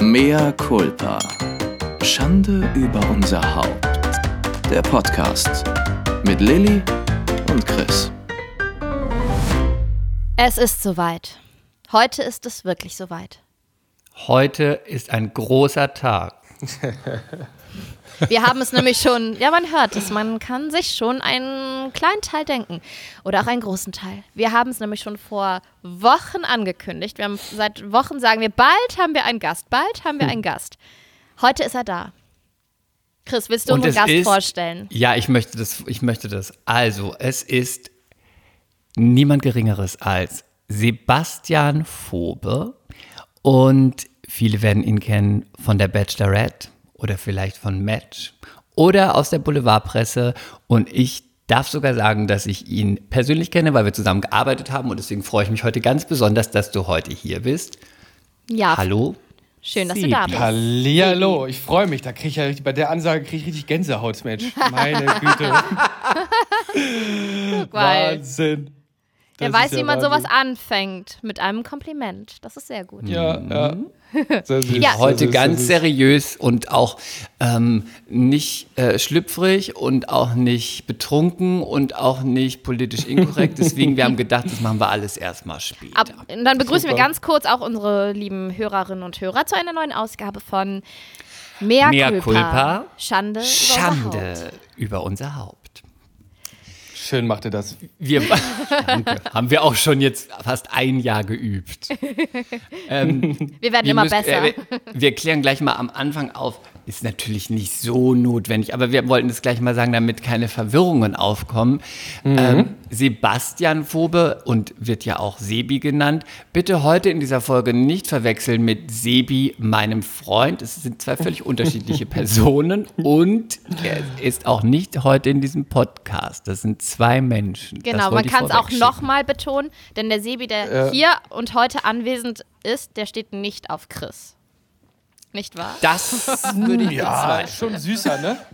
Mea culpa. Schande über unser Haupt. Der Podcast mit Lilly und Chris. Es ist soweit. Heute ist es wirklich soweit. Heute ist ein großer Tag. Wir haben es nämlich schon, ja, man hört es, man kann sich schon einen kleinen Teil denken oder auch einen großen Teil. Wir haben es nämlich schon vor Wochen angekündigt. Wir haben seit Wochen sagen wir, bald haben wir einen Gast, bald haben wir einen Gast. Heute ist er da. Chris, willst du unseren Gast ist- vorstellen? Ja, ich möchte das. Ich möchte das. Also, es ist niemand Geringeres als Sebastian Fobe. Und viele werden ihn kennen von der Bachelorette oder vielleicht von Match oder aus der Boulevardpresse. Und ich darf sogar sagen, dass ich ihn persönlich kenne, weil wir zusammen gearbeitet haben. Und deswegen freue ich mich heute ganz besonders, dass du heute hier bist. Ja, Hallo. schön, dass du Sebi. da bist. Hallihallo, ich freue mich. Da krieg ich ja richtig, bei der Ansage kriege ich richtig Gänsehaut, Mensch. Meine Güte. Wahnsinn. Er Das weiß, ja wie man sowas anfängt. Mit einem Kompliment. Das ist sehr gut. Ja, ja. Sehr süß, Ja. sehr Heute süß, ganz sehr süß. seriös und auch ähm, nicht äh, schlüpfrig und auch nicht betrunken und auch nicht politisch inkorrekt. Deswegen, wir haben gedacht, das machen wir alles erstmal später. Ab, und dann begrüßen wir Super. ganz kurz auch unsere lieben Hörerinnen und Hörer zu einer neuen Ausgabe von Mea, Mea culpa. culpa. Schande, über unser Haupt. Schande über unser Haupt. Schön macht ihr das. Wir Danke. haben wir auch schon jetzt fast ein Jahr geübt. Ähm, Wir werden Wir immer müssen- besser. äh, wir, wir klären gleich mal am Anfang auf. Ist natürlich nicht so notwendig, aber wir wollten es gleich mal sagen, damit keine Verwirrungen aufkommen. Ähm, Sebastian Fobe und wird ja auch Sebi genannt. Bitte heute in dieser Folge nicht verwechseln mit Sebi, meinem Freund. Es sind zwei völlig unterschiedliche Personen und er ist auch nicht heute in diesem Podcast. Das sind zwei Menschen. Das genau, man kann es auch nochmal betonen, denn der Sebi, der hier und heute anwesend ist, der steht nicht auf Chris. Nicht wahr? Das würde ich Ja, schon süßer, ne?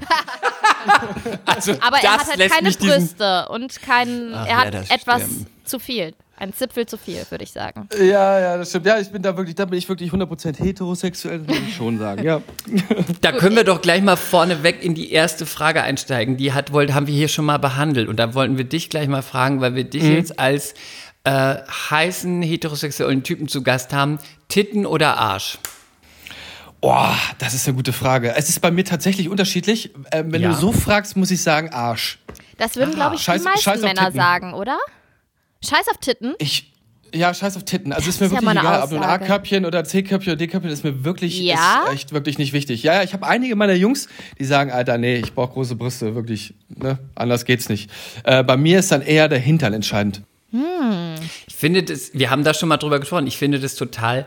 Also, Aber er hat halt keine Brüste und kein, Ach er ja, hat das etwas stimmt. zu viel. Ein Zipfel zu viel, würde ich sagen. Ja, ja, das stimmt. Ja, ich bin da wirklich, da bin ich wirklich 100% heterosexuell, muss ich schon sagen. Ja. Da können wir doch gleich mal vorneweg in die erste Frage einsteigen. Die hat, wollt, haben wir hier schon mal behandelt. Und da wollten wir dich gleich mal fragen, weil wir dich jetzt als äh, heißen heterosexuellen Typen zu Gast haben. Titten oder Arsch? Oh, das ist eine gute Frage. Es ist bei mir tatsächlich unterschiedlich. Ähm, wenn Ja. du so fragst, muss ich sagen Arsch. Das würden, glaube ich, scheiß- die meisten scheiß Männer Titten. sagen, oder? Scheiß auf Titten? Ich, ja, scheiß auf Titten. Also ist mir ist ja wirklich eine egal, ob du ein Aussage. A-Köpfchen oder C-Köpfchen oder D-Köpfchen ist mir wirklich, Ja? ist echt wirklich nicht wichtig. Ja, ja, ich habe einige meiner Jungs, die sagen, Alter, nee, ich brauche große Brüste, wirklich, ne, anders geht's nicht. Äh, bei mir ist dann eher der Hintern entscheidend. Ich finde das, wir haben da schon mal drüber gesprochen, ich finde das total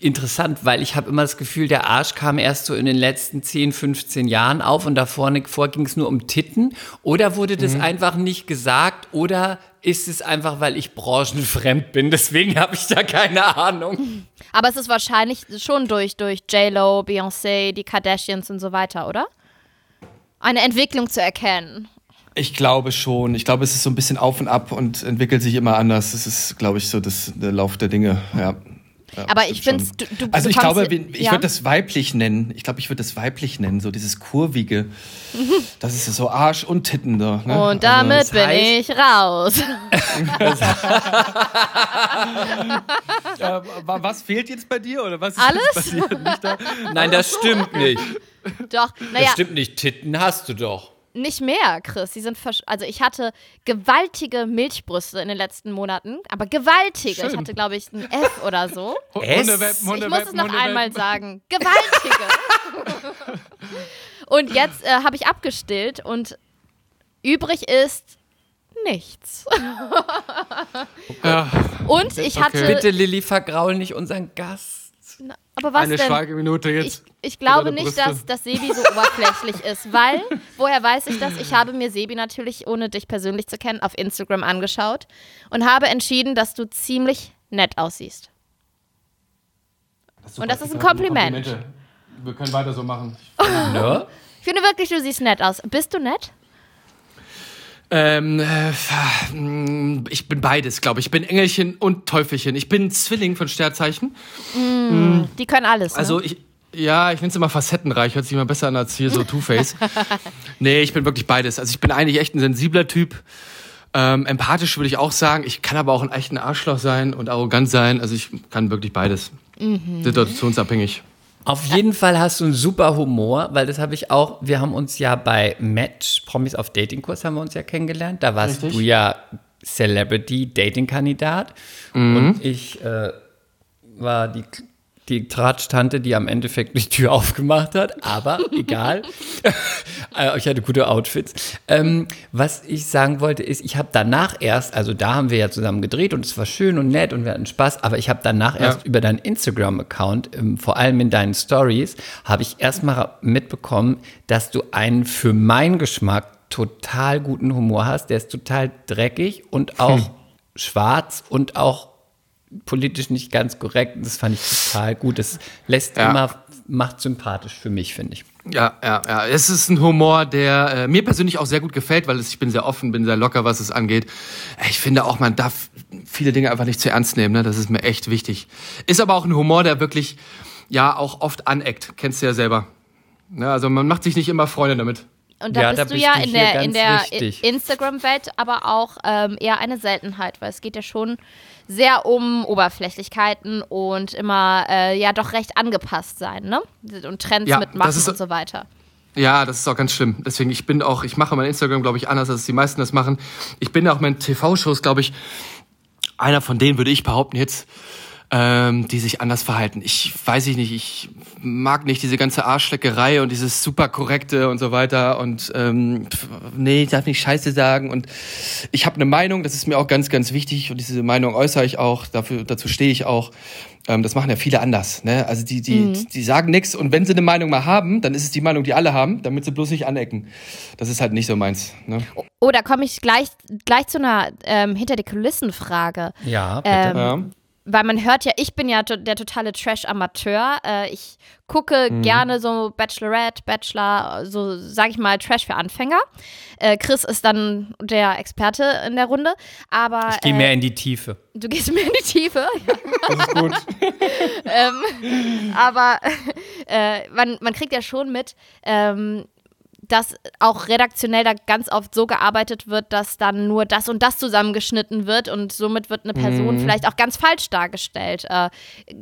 interessant, weil ich habe immer das Gefühl, der Arsch kam erst so in den letzten 10, 15 Jahren auf und da vorne vor ging es nur um Titten. Oder wurde das einfach nicht gesagt oder ist es einfach, weil ich branchenfremd bin? Deswegen habe ich da keine Ahnung. Aber es ist wahrscheinlich schon durch, durch J-Lo, Beyoncé, die Kardashians und so weiter, oder? Eine Entwicklung zu erkennen. Ich glaube schon. Ich glaube, es ist so ein bisschen auf und ab und entwickelt sich immer anders. Das ist, glaube ich, so das, der Lauf der Dinge, ja. Ja, Aber ich finde, du, du Also du ich glaube, ich ja? würde das weiblich nennen. Ich glaube, ich würde das weiblich nennen, so dieses kurvige. Das ist so Arsch und Titten da. Ne? Und damit das bin heißt- ich raus. Wa- was fehlt jetzt bei dir oder was ist Alles? jetzt passiert? Nicht da? Nein, das stimmt nicht. Doch, Das naja, stimmt nicht. Titten hast du doch. Nicht mehr, Chris. Sie sind versch also ich hatte gewaltige Milchbrüste in den letzten Monaten, aber gewaltige. Ich Schön. hatte, glaube ich, ein F oder so. Es? Hundewelpen, Ich muss es noch einmal sagen. Gewaltige. und jetzt äh, habe ich abgestillt und übrig ist nichts. Ja, Und ich hatte. Bitte, Lilly, vergraul nicht unseren Gast. Na, aber was eine denn? Schweigeminute Ich, jetzt. ich glaube deine nicht, dass, dass Sebi so oberflächlich ist, weil, woher weiß ich das? Ich habe mir Sebi natürlich, ohne dich persönlich zu kennen, auf Instagram angeschaut und habe entschieden, dass du ziemlich nett aussiehst. Und das ist ein Kompliment. Wir können weiter so machen. Ne? Ich finde wirklich, du siehst nett aus. Bist du nett? Ähm, äh, ich bin beides, glaube ich. Ich bin Engelchen und Teufelchen. Ich bin Zwilling von Sternzeichen. Die können alles. Ne? Also ich, ja, ich nenne es immer facettenreich, hört sich immer besser an als hier so Two-Face. nee, ich bin wirklich beides. Also ich bin eigentlich echt ein sensibler Typ. Ähm, empathisch würde ich auch sagen. Ich kann aber auch ein echter Arschloch sein und arrogant sein. Also ich kann wirklich beides. Situationsabhängig. Auf jeden Fall hast du einen super Humor, weil das habe ich auch, wir haben uns ja bei Match, Promis auf Dating-Kurs haben wir uns ja kennengelernt. Da warst Richtig. du ja Celebrity-Dating-Kandidat und ich äh, war die, die Tratsch-Tante, die am Endeffekt die Tür aufgemacht hat, aber egal. Äh, ich hatte gute Outfits. Ähm, was ich sagen wollte ist, ich habe danach erst, also da haben wir ja zusammen gedreht und es war schön und nett und wir hatten Spaß, aber ich habe danach Ja. erst über deinen Instagram-Account, ähm, vor allem in deinen Stories, habe ich erstmal mitbekommen, dass du einen für meinen Geschmack total guten Humor hast. Der ist total dreckig und auch schwarz und auch politisch nicht ganz korrekt. Das fand ich total gut. Das lässt Ja. immer, macht sympathisch für mich, finde ich. Ja, ja, ja. Es ist ein Humor, der äh, mir persönlich auch sehr gut gefällt, weil es, ich bin sehr offen, bin sehr locker, was es angeht. Ich finde auch, man darf viele Dinge einfach nicht zu ernst nehmen. Ne? Das ist mir echt wichtig. Ist aber auch ein Humor, der wirklich ja auch oft aneckt. Kennst du ja selber. Ne? Also man macht sich nicht immer Freunde damit. Und da Ja, bist da du bist ja du in der, in der Instagram-Welt aber auch ähm, eher eine Seltenheit, weil es geht ja schon sehr um Oberflächlichkeiten und immer äh, ja doch recht angepasst sein, ne? Und Trends Ja, mitmachen und so weiter. Ja, das ist auch ganz schlimm. Deswegen, ich bin auch, ich mache mein Instagram, glaube ich, anders, als die meisten das machen. Ich bin auch mit TV-Shows, glaube ich, einer von denen, würde ich behaupten jetzt, ähm, die sich anders verhalten. Ich weiß ich nicht, ich mag nicht diese ganze Arschleckerei und dieses super korrekte und so weiter und ähm, pf, nee, ich darf nicht Scheiße sagen und ich habe eine Meinung, das ist mir auch ganz, ganz wichtig und diese Meinung äußere ich auch, dafür, dazu stehe ich auch. Ähm, das machen ja viele anders. Ne? Also die, die, die sagen nichts und wenn sie eine Meinung mal haben, dann ist es die Meinung, die alle haben, damit sie bloß nicht anecken. Das ist halt nicht so meins. Ne? Oh, da komme ich gleich, gleich zu einer ähm, hinter die Kulissen-Frage. Ja, bitte. Ähm, Ja. Weil man hört ja, ich bin ja to der totale Trash-Amateur. Äh, ich gucke Mhm. gerne so Bachelorette, Bachelor, so sag ich mal Trash für Anfänger. Äh, Chris ist dann der Experte in der Runde. Aber ich gehe äh, mehr in die Tiefe. du gehst mehr in die Tiefe. Ja. Das ist gut. ähm, aber äh, man, man kriegt ja schon mit, ähm, dass auch redaktionell da ganz oft so gearbeitet wird, dass dann nur das und das zusammengeschnitten wird und somit wird eine Person vielleicht auch ganz falsch dargestellt. Äh,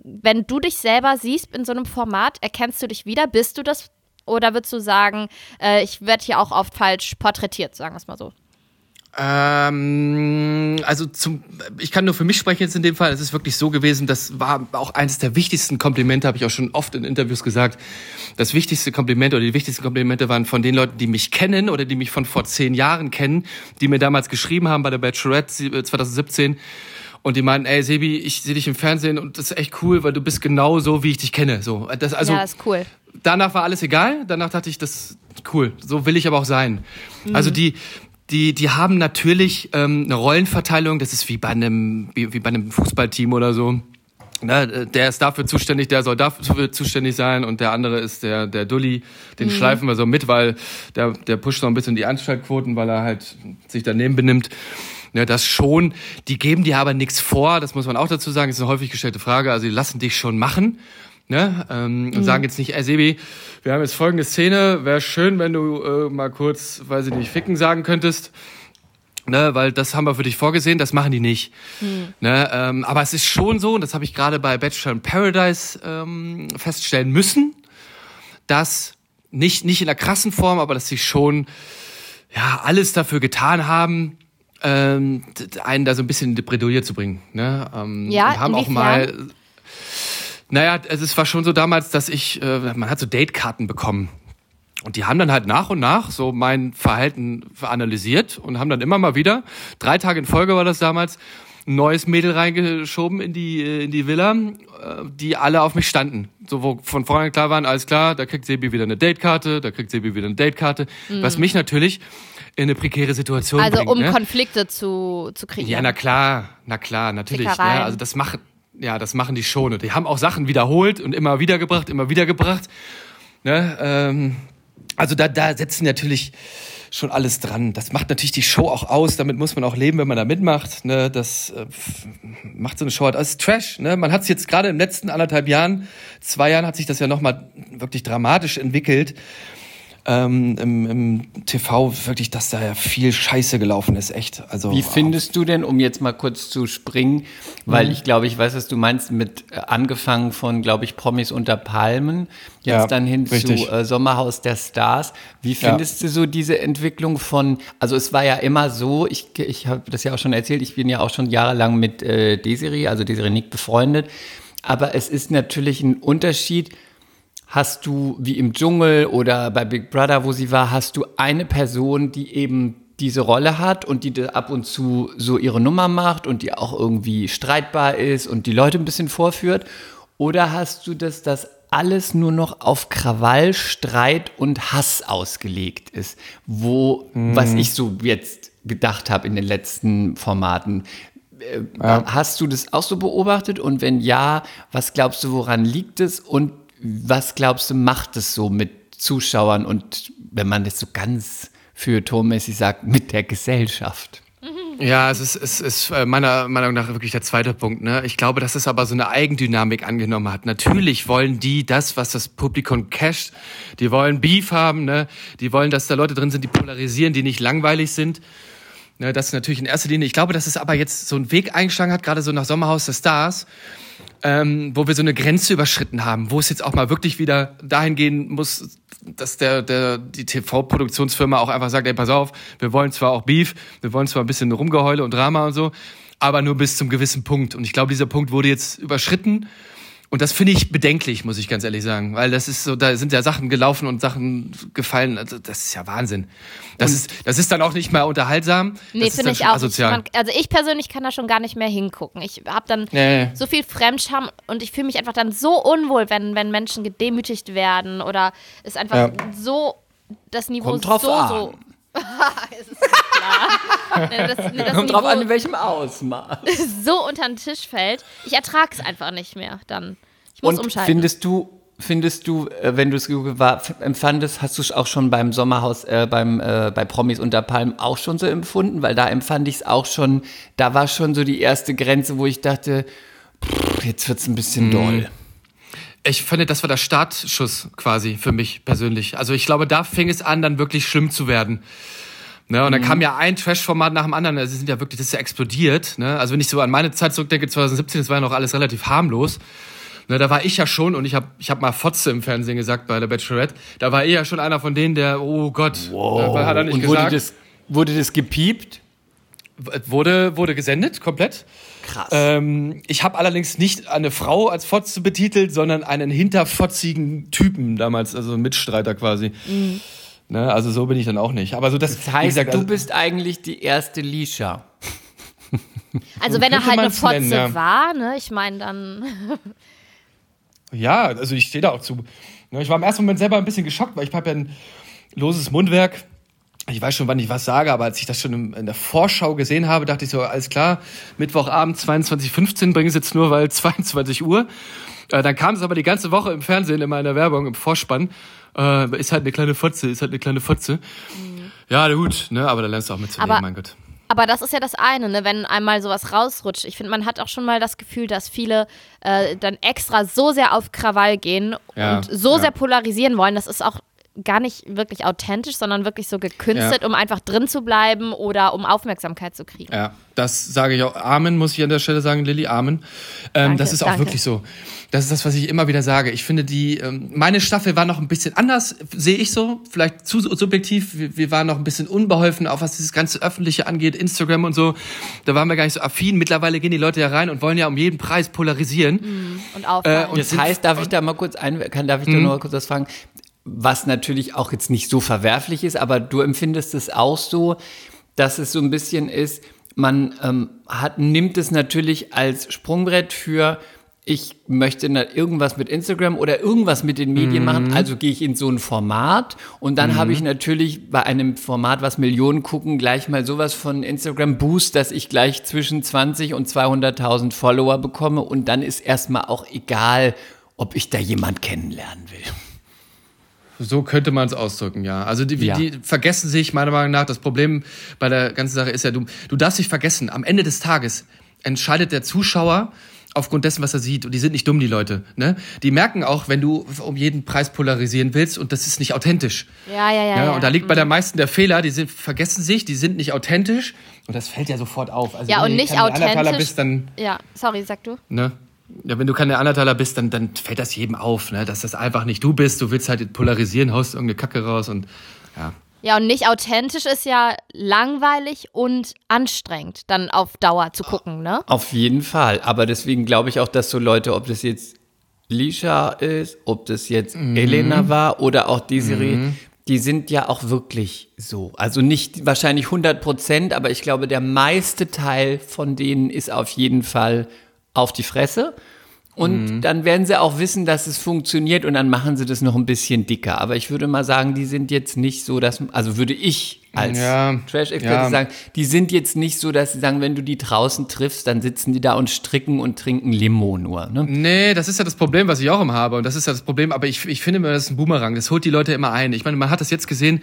wenn du dich selber siehst in so einem Format, erkennst du dich wieder? Bist du das? Oder würdest du sagen, äh, ich werde hier auch oft falsch porträtiert, sagen wir es mal so? Ähm, also zum, ich kann nur für mich sprechen jetzt in dem Fall. Es ist wirklich so gewesen, das war auch eines der wichtigsten Komplimente, habe ich auch schon oft in Interviews gesagt. Das wichtigste Kompliment oder die wichtigsten Komplimente waren von den Leuten, die mich kennen oder die mich von vor zehn Jahren kennen, die mir damals geschrieben haben bei der Bachelorette äh, 2017. Und die meinten, ey Sebi, ich sehe dich im Fernsehen und das ist echt cool, weil du bist genau so, wie ich dich kenne. So, das, also, ja, ist cool. danach war alles egal. Danach dachte ich, das cool. So will ich aber auch sein. Also die, die, die haben natürlich ähm, eine Rollenverteilung. Das ist wie bei einem, wie, wie bei einem Fußballteam oder so. Ne, der ist dafür zuständig, der soll dafür zuständig sein und der andere ist der, der Dulli. Den schleifen wir so mit, weil der, der pusht so ein bisschen die Einschaltquoten, weil er halt sich daneben benimmt. Ne, das schon. Die geben dir aber nichts vor, das muss man auch dazu sagen. Das ist eine häufig gestellte Frage. Also die lassen dich schon machen. Ne? Ähm, Und sagen jetzt nicht, ey Sebi, wir haben jetzt folgende Szene, wäre schön, wenn du äh, mal kurz, weiß ich nicht, ficken sagen könntest. Ne, weil das haben wir für dich vorgesehen, das machen die nicht. Ne, ähm, aber es ist schon so, und das habe ich gerade bei Bachelor in Paradise ähm, feststellen müssen, dass nicht, nicht in der krassen Form, aber dass sie schon ja, alles dafür getan haben, ähm, einen da so ein bisschen in die Bredouille zu bringen. Ne? Ähm, Ja, und haben auch mal. Naja, also es war schon so damals, dass ich, äh, man hat so Datekarten bekommen. Und die haben dann halt nach und nach so mein Verhalten analysiert und haben dann immer mal wieder, drei Tage in Folge war das damals, ein neues Mädel reingeschoben in die, äh, in die Villa, äh, die alle auf mich standen. So, wo von vornherein klar waren, alles klar, da kriegt Sebi wieder eine Datekarte, da kriegt Sebi wieder eine Datekarte. Was mich natürlich in eine prekäre Situation Mhm. Also bringt. um ne? Konflikte zu, zu kreieren. Ja, na klar, na klar, natürlich. Ne? Also das machen, ja, das machen die schon. Und die haben auch Sachen wiederholt und immer wieder gebracht, immer wieder gebracht. Ne? Ähm, also da, da setzen natürlich schon alles dran. Das macht natürlich die Show auch aus. Damit muss man auch leben, wenn man da mitmacht. Ne? Das äh, macht so eine Show halt aus. Trash. Ne? Man hat es jetzt gerade im letzten anderthalb Jahren, zwei Jahren hat sich das ja nochmal wirklich dramatisch entwickelt ähm, im, im TV wirklich, dass da ja viel Scheiße gelaufen ist, echt. Also, Wie findest du denn, um jetzt mal kurz zu springen, weil Mhm. ich glaube, ich weiß, was du meinst, mit äh, angefangen von, glaube ich, Promis unter Palmen, jetzt Ja, dann hin richtig. zu äh, Sommerhaus der Stars. Wie findest du so diese Entwicklung von, also es war ja immer so, ich, ich habe das ja auch schon erzählt, ich bin ja auch schon jahrelang mit äh, Desiree, also Desiree Nick befreundet, aber es ist natürlich ein Unterschied, hast du wie im Dschungel oder bei Big Brother, wo sie war, hast du eine Person, die eben diese Rolle hat und die ab und zu so ihre Nummer macht und die auch irgendwie streitbar ist und die Leute ein bisschen vorführt? Oder hast du das, dass alles nur noch auf Krawall, Streit und Hass ausgelegt ist? Wo, was ich so jetzt gedacht habe in den letzten Formaten. Äh, Hast du das auch so beobachtet? Und wenn ja, was glaubst du, woran liegt es? Und was glaubst du, macht es so mit Zuschauern und wenn man das so ganz feuilletonmäßig sagt, mit der Gesellschaft? Ja, es ist, es ist äh, meiner Meinung nach wirklich der zweite Punkt. Ne? Ich glaube, dass es aber so eine Eigendynamik angenommen hat. Natürlich wollen die das, was das Publikum casht. Die wollen Beef haben. Ne? Die wollen, dass da Leute drin sind, die polarisieren, die nicht langweilig sind. Ne, das ist natürlich in erster Linie. Ich glaube, dass es aber jetzt so einen Weg eingeschlagen hat, gerade so nach Sommerhaus der Stars, ähm, wo wir so eine Grenze überschritten haben, wo es jetzt auch mal wirklich wieder dahin gehen muss, dass der, der, die TV-Produktionsfirma auch einfach sagt, ey, pass auf, wir wollen zwar auch Beef, wir wollen zwar ein bisschen Rumgeheule und Drama und so, aber nur bis zum gewissen Punkt. Und ich glaube, dieser Punkt wurde jetzt überschritten. Und das finde ich bedenklich, muss ich ganz ehrlich sagen, weil das ist so, da sind ja Sachen gelaufen und Sachen gefallen. Also das ist ja Wahnsinn. Das ist, das ist dann auch nicht mehr unterhaltsam. Nee, das ist finde dann ich auch. Asozial. Also ich persönlich kann da schon gar nicht mehr hingucken. Ich habe dann Nee. so viel Fremdscham und ich fühle mich einfach dann so unwohl, wenn, wenn Menschen gedemütigt werden oder es einfach Ja. so das Niveau Kommt drauf so an. so. Klar. Das, das Kommt drauf an, in welchem Ausmaß. so unter den Tisch fällt. Ich ertrage es einfach nicht mehr dann. Ich muss Und umschalten. findest du, findest du, äh, wenn du es war, empfandest, hast du es auch schon beim Sommerhaus, äh, beim, äh, bei Promis unter Palmen auch schon so empfunden? Weil da empfand ich es auch schon, da war schon so die erste Grenze, wo ich dachte, pff, jetzt wird es ein bisschen doll. Ich finde, das war der Startschuss quasi für mich persönlich. Also ich glaube, da fing es an, dann wirklich schlimm zu werden. Ne, und dann kam ja ein Trash-Format nach dem anderen. Also, sie sind ja wirklich, das ist ja explodiert. Ne? Also wenn ich so an meine Zeit zurückdenke, 2017, das war ja noch alles relativ harmlos. Ne, da war ich ja schon, und ich habe ich hab mal Fotze im Fernsehen gesagt bei der Bachelorette, da war ich ja schon einer von denen, der, oh Gott, wow. hat er nicht Und gesagt. wurde das, wurde das gepiept? wurde, wurde gesendet, komplett. Krass. Ähm, ich habe allerdings nicht eine Frau als Fotze betitelt, sondern einen hinterfotzigen Typen damals, also einen Mitstreiter quasi. Ne, also so bin ich dann auch nicht. Aber so das, das heißt, gesagt, du also- bist eigentlich die erste Lisha. also wenn er halt eine Fotze nennen, ja. war, ne, ich meine dann. Ja, also ich stehe da auch zu. Ne, Ich war im ersten Moment selber ein bisschen geschockt, weil ich habe ja ein loses Mundwerk. Ich weiß schon, wann ich was sage, aber als ich das schon in der Vorschau gesehen habe, dachte ich so, alles klar, Mittwochabend 22.15 bringen sie jetzt nur, weil 22 Uhr. Äh, dann kam es aber die ganze Woche im Fernsehen, immer in der Werbung, im Vorspann. Äh, ist halt eine kleine Fotze, ist halt eine kleine Fotze. Ja, na gut, ne, aber da lernst du auch mitzunehmen, Aber- mein Gott. Aber das ist ja das eine, ne? wenn einmal sowas rausrutscht. Ich finde, man hat auch schon mal das Gefühl, dass viele äh, dann extra so sehr auf Krawall gehen Ja, und so ja. sehr polarisieren wollen. Das ist auch gar nicht wirklich authentisch, sondern wirklich so gekünstelt, Ja. um einfach drin zu bleiben oder um Aufmerksamkeit zu kriegen. Ja, das sage ich auch. Amen, muss ich an der Stelle sagen, Lilly, Amen. Ähm, Danke, das ist auch danke. wirklich so. Das ist das, was ich immer wieder sage. Ich finde, die, ähm, meine Staffel war noch ein bisschen anders, sehe ich so. Vielleicht zu subjektiv. Wir, wir waren noch ein bisschen unbeholfen, auch was dieses ganze Öffentliche angeht, Instagram und so. Da waren wir gar nicht so affin. Mittlerweile gehen die Leute ja rein und wollen ja um jeden Preis polarisieren. Und auffallen. Äh, und- Das heißt, darf ich da mal kurz ein, kann, darf ich Mhm. da nur kurz was fragen? Was natürlich auch jetzt nicht so verwerflich ist, aber du empfindest es auch so, dass es so ein bisschen ist, man ähm, hat, nimmt es natürlich als Sprungbrett für, ich möchte irgendwas mit Instagram oder irgendwas mit den Medien machen, also gehe ich in so ein Format und dann habe ich natürlich bei einem Format, was Millionen gucken, gleich mal sowas von Instagram Boost, dass ich gleich zwischen 20 und 200.000 Follower bekomme und dann ist erstmal auch egal, ob ich da jemand kennenlernen will. So könnte man es ausdrücken, ja. Also die, Ja. die vergessen sich meiner Meinung nach. Das Problem bei der ganzen Sache ist ja, du, du darfst dich vergessen. Am Ende des Tages entscheidet der Zuschauer aufgrund dessen, was er sieht. Und die sind nicht dumm, die Leute. Ne? Die merken auch, wenn du um jeden Preis polarisieren willst und das ist nicht authentisch. Ja, ja, ja. Ja, ja. und da liegt bei Mhm. der meisten der Fehler, die sind, vergessen sich, die sind nicht authentisch und das fällt ja sofort auf. Also Ja, wenn und du nicht authentisch. bist, dann, Ja, sorry, sag du. ne? Ja, wenn du kein Neandertaler bist, dann, dann fällt das jedem auf, ne? dass das einfach nicht du bist. Du willst halt polarisieren, haust irgendeine Kacke raus und ja. Ja, und nicht authentisch ist ja langweilig und anstrengend, dann auf Dauer zu gucken, ne? Auf jeden Fall. Aber deswegen glaube ich auch, dass so Leute, ob das jetzt Lisha ist, ob das jetzt Mhm. Elena war oder auch Desiree, die sind ja auch wirklich so. Also nicht wahrscheinlich 100 Prozent, aber ich glaube, der meiste Teil von denen ist auf jeden Fall auf die Fresse. Und Mhm. dann werden sie auch wissen, dass es funktioniert und dann machen sie das noch ein bisschen dicker. Aber ich würde mal sagen, die sind jetzt nicht so, dass, also würde ich als Ja, Trash-Experte ja. sagen, die sind jetzt nicht so, dass sie sagen, wenn du die draußen triffst, dann sitzen die da und stricken und trinken Limo nur. Ne? Nee, das ist ja das Problem, was ich auch immer habe. Und das ist ja das Problem, aber ich, ich finde immer, das ist ein Boomerang. Das holt die Leute immer ein. Ich meine, man hat das jetzt gesehen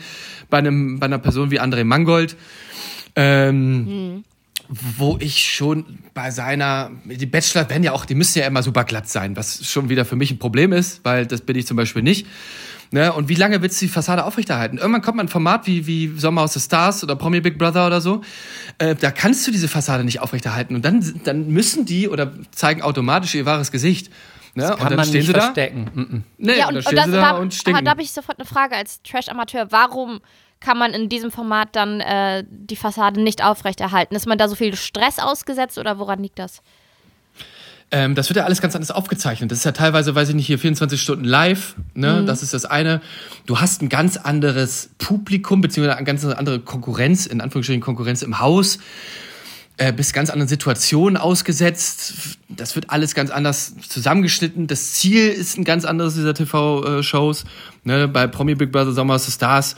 bei, einem, bei einer Person wie André Mangold. Ähm, Wo ich schon bei seiner, die Bachelor werden ja auch, die müssen ja immer super glatt sein, was schon wieder für mich ein Problem ist, weil das bin ich zum Beispiel nicht. Ne? Und wie lange willst du die Fassade aufrechterhalten? Irgendwann kommt mal ein Format wie, wie Sommerhaus der Stars oder Promi Big Brother oder so. Äh, da kannst du diese Fassade nicht aufrechterhalten. Und dann, dann müssen die oder zeigen automatisch ihr wahres Gesicht. Ne? Kann und dann man stehen nicht sie da. verstecken. Mhm. Nee, ja, und, und, dann und das, sie da, da, und da habe ich sofort eine Frage als Trash-Amateur. Warum kann man in diesem Format dann äh, die Fassade nicht aufrechterhalten? Ist man da so viel Stress ausgesetzt oder woran liegt das? Ähm, das wird ja alles ganz anders aufgezeichnet. Das ist ja teilweise, weiß ich nicht, hier 24 Stunden live. Ne? Das ist das eine. Du hast ein ganz anderes Publikum, beziehungsweise eine ganz andere Konkurrenz, in Anführungsstrichen Konkurrenz im Haus. Äh, bist ganz anderen Situationen ausgesetzt. Das wird alles ganz anders zusammengeschnitten. Das Ziel ist ein ganz anderes dieser TV-Shows. Ne? Bei Promi Big Brother Sommer the Stars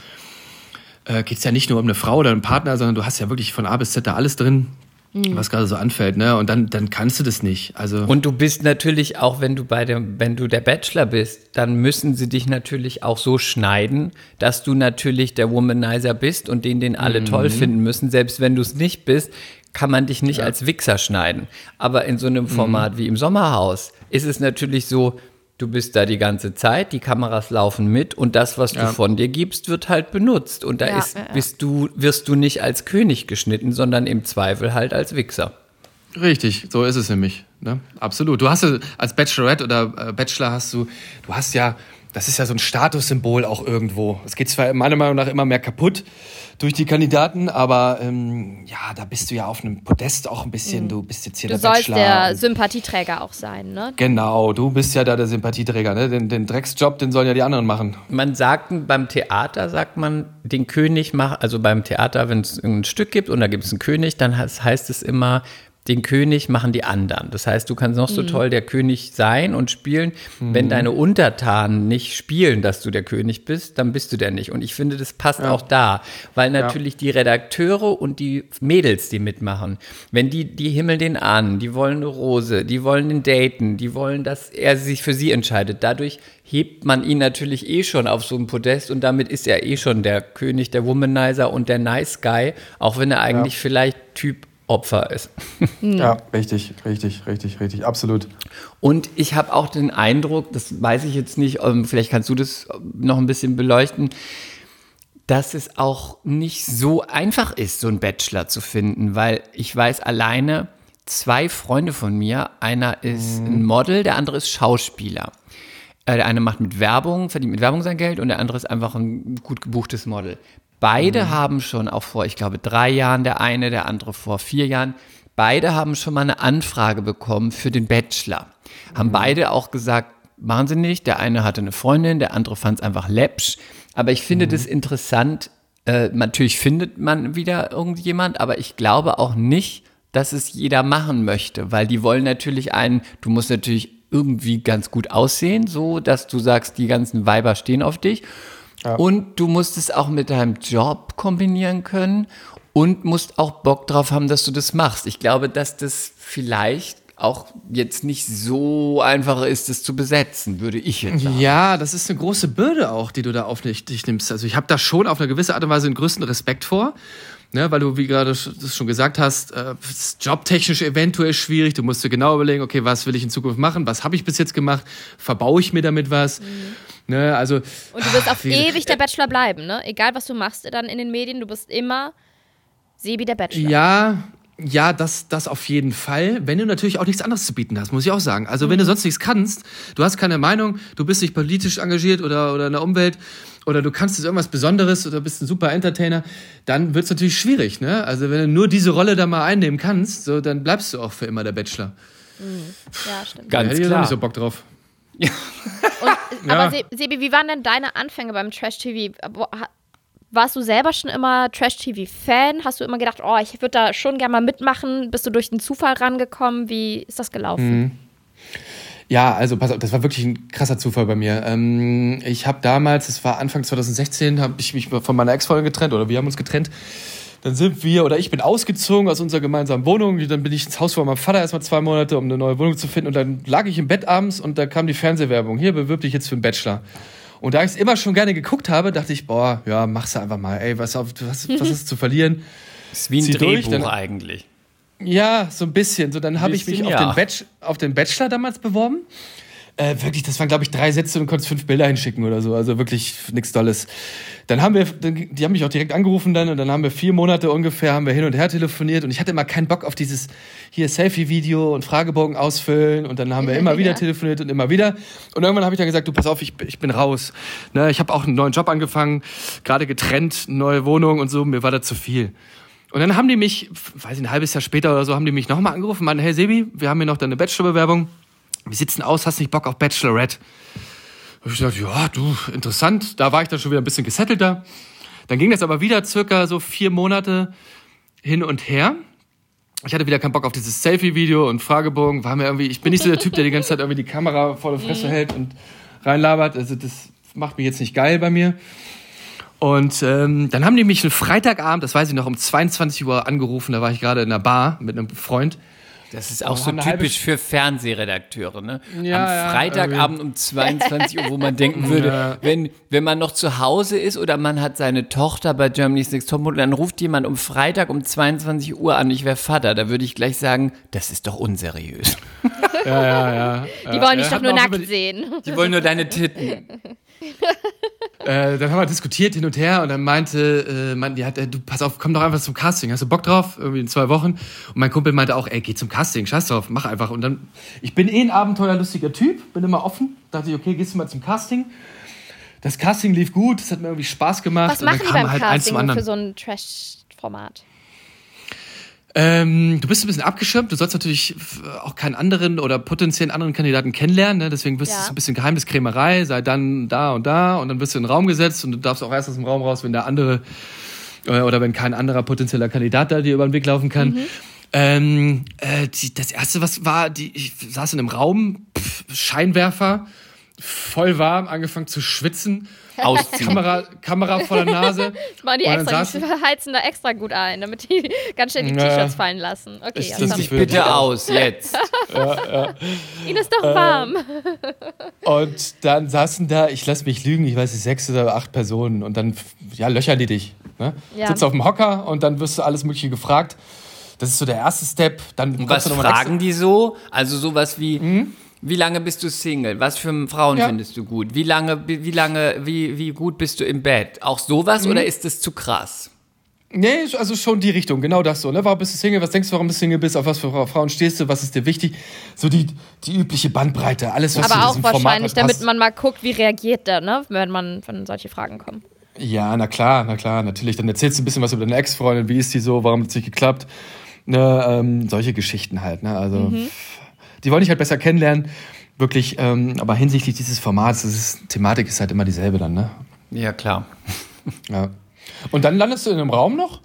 äh, geht es ja nicht nur um eine Frau oder einen Partner, sondern du hast ja wirklich von A bis Z da alles drin, was gerade so anfällt. Ne? Und dann, dann kannst du das nicht. Also Und du bist natürlich auch, wenn du bei dem, wenn du der Bachelor bist, dann müssen sie dich natürlich auch so schneiden, dass du natürlich der Womanizer bist und den, den alle toll finden müssen. Selbst wenn du es nicht bist, kann man dich nicht als Wichser schneiden. Aber in so einem Format wie im Sommerhaus ist es natürlich so, du bist da die ganze Zeit, die Kameras laufen mit und das, was du von dir gibst, wird halt benutzt. Und da Ja, ist, ja, ja. bist du, wirst du nicht als König geschnitten, sondern im Zweifel halt als Wichser. Richtig, so ist es nämlich. Ne? Absolut. Du hast ja als Bachelorette oder äh, Bachelor hast du, du hast ja, das ist ja so ein Statussymbol auch irgendwo. Es geht zwar meiner Meinung nach immer mehr kaputt durch die Kandidaten, aber ähm, ja, da bist du ja auf einem Podest auch ein bisschen. Du bist jetzt hier Du der sollst Bachelor. der Sympathieträger auch sein, ne? Genau, du bist ja da der Sympathieträger. Ne? Den, den Drecksjob, den sollen ja die anderen machen. Man sagt, beim Theater sagt man, den König macht, also beim Theater, wenn es ein Stück gibt und da gibt es einen König, dann heißt es immer, den König machen die anderen. Das heißt, du kannst noch so toll der König sein und spielen. Wenn deine Untertanen nicht spielen, dass du der König bist, dann bist du der nicht. Und ich finde, das passt auch da, weil natürlich die Redakteure und die Mädels, die mitmachen, wenn die, die himmeln den an, die wollen eine Rose, die wollen den daten, die wollen, dass er sich für sie entscheidet. Dadurch hebt man ihn natürlich eh schon auf so ein Podest und damit ist er eh schon der König, der Womanizer und der Nice Guy, auch wenn er eigentlich vielleicht Typ Opfer ist. Ja, richtig, richtig, richtig, richtig, absolut. Und ich habe auch den Eindruck, das weiß ich jetzt nicht, ähm, vielleicht kannst du das noch ein bisschen beleuchten, dass es auch nicht so einfach ist, so einen Bachelor zu finden, weil ich weiß alleine, zwei Freunde von mir, einer ist ein Model, der andere ist Schauspieler. Äh, Der eine macht mit Werbung, verdient mit Werbung sein Geld und der andere ist einfach ein gut gebuchtes Model. Beide haben schon auch vor, ich glaube, drei Jahren der eine, der andere vor vier Jahren, beide haben schon mal eine Anfrage bekommen für den Bachelor. Haben beide auch gesagt, machen sie nicht. Der eine hatte eine Freundin, der andere fand es einfach läppsch. Aber ich finde das interessant. Äh, natürlich findet man wieder irgendjemand, aber ich glaube auch nicht, dass es jeder machen möchte, weil die wollen natürlich einen, du musst natürlich irgendwie ganz gut aussehen, so dass du sagst, die ganzen Weiber stehen auf dich. Und du musst es auch mit deinem Job kombinieren können und musst auch Bock drauf haben, dass du das machst. Ich glaube, dass das vielleicht auch jetzt nicht so einfach ist, es zu besetzen, würde ich jetzt sagen. Ja, das ist eine große Bürde auch, die du da auf dich, nimmst. Also ich habe da schon auf eine gewisse Art und Weise den größten Respekt vor. Ne, weil du, wie gerade das schon gesagt hast, äh, ist jobtechnisch eventuell schwierig. Du musst dir genau überlegen, okay, was will ich in Zukunft machen? Was habe ich bis jetzt gemacht? Verbaue ich mir damit was? Mhm. Ne, also, Und du wirst auf wie- ewig der Bachelor bleiben, ne? Egal, was du machst dann in den Medien, du bist immer Sebi der Bachelor. Ja, ja, das, das auf jeden Fall. Wenn du natürlich auch nichts anderes zu bieten hast, muss ich auch sagen. Also wenn du sonst nichts kannst, du hast keine Meinung, du bist nicht politisch engagiert oder, oder in der Umwelt oder du kannst jetzt irgendwas Besonderes oder bist ein super Entertainer, dann wird's natürlich schwierig. Ne? Also wenn du nur diese Rolle da mal einnehmen kannst, so, dann bleibst du auch für immer der Bachelor. Ja, stimmt. Da Ganz hätte ich klar. nicht so Bock drauf. Und, Ja. Aber Se- Sebi, wie waren denn deine Anfänge beim Trash-TV? Warst du selber schon immer Trash-TV-Fan? Hast du immer gedacht, oh, ich würde da schon gerne mal mitmachen? Bist du durch den Zufall rangekommen? Wie ist das gelaufen? Ja, also pass auf, das war wirklich ein krasser Zufall bei mir. Ähm, ich habe damals, es war Anfang 2016, habe ich mich von meiner Ex-Freundin getrennt oder wir haben uns getrennt. Dann sind wir oder ich bin ausgezogen aus unserer gemeinsamen Wohnung. Dann bin ich ins Haus von meinem Vater erstmal zwei Monate, um eine neue Wohnung zu finden. Und dann lag ich im Bett abends und da kam die Fernsehwerbung. Hier, bewirb dich jetzt für einen Bachelor. Und da ich es immer schon gerne geguckt habe, dachte ich, boah, ja, mach's einfach mal. Ey, was, was, was ist zu verlieren? ist wie ein Zieh durch, Drehbuch dann- eigentlich. Ja, so ein bisschen. So, dann habe ich mich auf, ja. den auf den Bachelor damals beworben. Äh, wirklich, das waren, glaube ich, drei Sätze und konntest fünf Bilder hinschicken oder so. Also wirklich nichts Dolles. Dann haben wir, die haben mich auch direkt angerufen dann und dann haben wir vier Monate ungefähr, haben wir hin und her telefoniert und ich hatte immer keinen Bock auf dieses hier Selfie-Video und Fragebogen ausfüllen und dann haben wir immer wieder telefoniert und immer wieder. Und irgendwann habe ich dann gesagt, du pass auf, ich, ich bin raus. Ne, ich habe auch einen neuen Job angefangen, gerade getrennt, neue Wohnung und so, mir war das zu viel. Und dann haben die mich, weiß ich, ein halbes Jahr später oder so, haben die mich nochmal angerufen, meinen, hey Sebi, wir haben hier noch deine Bachelorbewerbung. Wir sitzen aus, hast nicht Bock auf Bachelorette? Und ich dachte, ja, du, interessant. Da war ich dann schon wieder ein bisschen gesettelter. Dann ging das aber wieder circa so vier Monate hin und her. Ich hatte wieder keinen Bock auf dieses Selfie-Video und Fragebogen. War mir irgendwie, ich bin nicht so der Typ, der die ganze Zeit irgendwie die Kamera vor der Fresse hält und reinlabert. Also das macht mich jetzt nicht geil bei mir. Und ähm, dann haben die mich einen Freitagabend, das weiß ich noch, um 22 Uhr angerufen. Da war ich gerade in einer Bar mit einem Freund. Das ist auch Oh, so eine halbe typisch für Fernsehredakteure, ne? Ja, Am ja, Freitagabend um 22 Uhr, wo man denken würde, Ja. wenn, wenn man noch zu Hause ist oder man hat seine Tochter bei Germany's Next Topmodel, dann ruft jemand um Freitag um 22 Uhr an, ich wäre Vater, da würde ich gleich sagen, das ist doch unseriös. Ja, ja, ja. Die wollen dich doch nur auch nackt sehen. Die wollen nur deine Titten. Äh, dann haben wir diskutiert hin und her und dann meinte, äh, man, die hat, äh, du pass auf, komm doch einfach zum Casting. Hast du Bock drauf? Irgendwie in zwei Wochen. Und mein Kumpel meinte auch, ey, geh zum Casting, scheiß drauf, mach einfach. Und dann, ich bin eh ein abenteuerlustiger Typ, bin immer offen. Dachte ich, okay, gehst du mal zum Casting. Das Casting lief gut, es hat mir irgendwie Spaß gemacht. Was machen und die dann beim kam halt Casting für so ein Trash-Format? Ähm, du bist ein bisschen abgeschirmt. Du sollst natürlich f- auch keinen anderen oder potenziellen anderen Kandidaten kennenlernen. Ne? Deswegen bist du Ja. so ein bisschen Geheimniskrämerei. Sei dann da und da und dann wirst du in den Raum gesetzt und du darfst auch erst aus dem Raum raus, wenn der andere äh, oder wenn kein anderer potenzieller Kandidat da dir über den Weg laufen kann. Ähm, äh, die, das erste, was war, die, ich saß in einem Raum, pff, Scheinwerfer, voll warm, angefangen zu schwitzen, Ausziehen. Kamera, Kamera vor der Nase. Das machen die Und extra, saßen- die heizen da extra gut ein, damit die ganz schnell die Ja. T-Shirts fallen lassen. Okay, Ist ja, das nicht Bitte aus, jetzt. Ihnen ist doch warm. Und dann saßen da, ich lass mich lügen, ich weiß nicht, sechs oder acht Personen und dann ja, löchern die dich. Ne? Ja. Sitzt auf dem Hocker und dann wirst du alles Mögliche gefragt. Das ist so der erste Step. Dann Und was fragen die so? Also sowas wie, Mhm. Wie lange bist du Single? Was für Frauen Ja. findest du gut? Wie lange, wie lange, wie, wie gut bist du im Bett? Auch sowas Mhm. oder ist das zu krass? Nee, also schon die Richtung, genau das so. Ne? Warum bist du Single? Was denkst du, warum du Single bist? Auf was für Frauen stehst du? Was ist dir wichtig? So die, die übliche Bandbreite, alles, was Aber auch wahrscheinlich, damit man mal guckt, wie reagiert der, ne? wenn man wenn solche Fragen kommen. Ja, na klar, na klar, natürlich. Dann erzählst du ein bisschen was über deine Ex-Freundin, wie ist die so, warum hat es nicht geklappt? Ne, ähm, solche Geschichten halt. Ne? Also, Mhm. Die wollen dich halt besser kennenlernen, wirklich. Ähm, aber hinsichtlich dieses Formats, das ist, Thematik ist halt immer dieselbe dann. Ne? Ja, klar. Ja. Und dann landest du in einem Raum noch,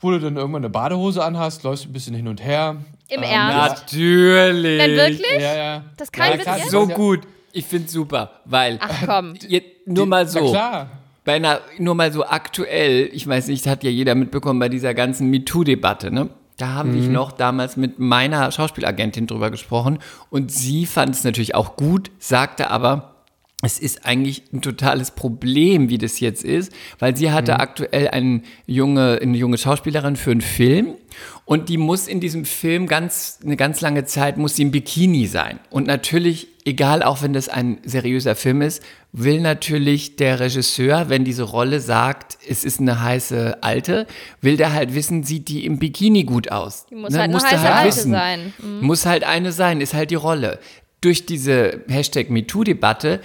wo du dann irgendwann eine Badehose anhast, läufst ein bisschen hin und her. Im Ähm, Ernst? Natürlich. Denn wirklich? Ja, ja. Das ist kein Ja, klar? So gut. Ich find's super, weil Ach komm. jetzt, nur mal Na so. klar. Bei einer, nur mal so aktuell, ich weiß nicht, das hat ja jeder mitbekommen bei dieser ganzen MeToo-Debatte, ne? Da habe ich noch damals mit meiner Schauspielagentin drüber gesprochen und sie fand es natürlich auch gut, sagte aber, es ist eigentlich ein totales Problem, wie das jetzt ist, weil sie hatte aktuell eine junge, eine junge Schauspielerin für einen Film und die muss in diesem Film ganz, eine ganz lange Zeit muss sie im Bikini sein. Und natürlich, egal auch wenn das ein seriöser Film ist, will natürlich der Regisseur, wenn diese Rolle sagt, es ist eine heiße Alte, will der halt wissen, sieht die im Bikini gut aus. Die muss Ne, halt eine heiße Alte wissen. sein. Mhm. Muss halt eine sein, ist halt die Rolle. Durch diese Hashtag MeToo-Debatte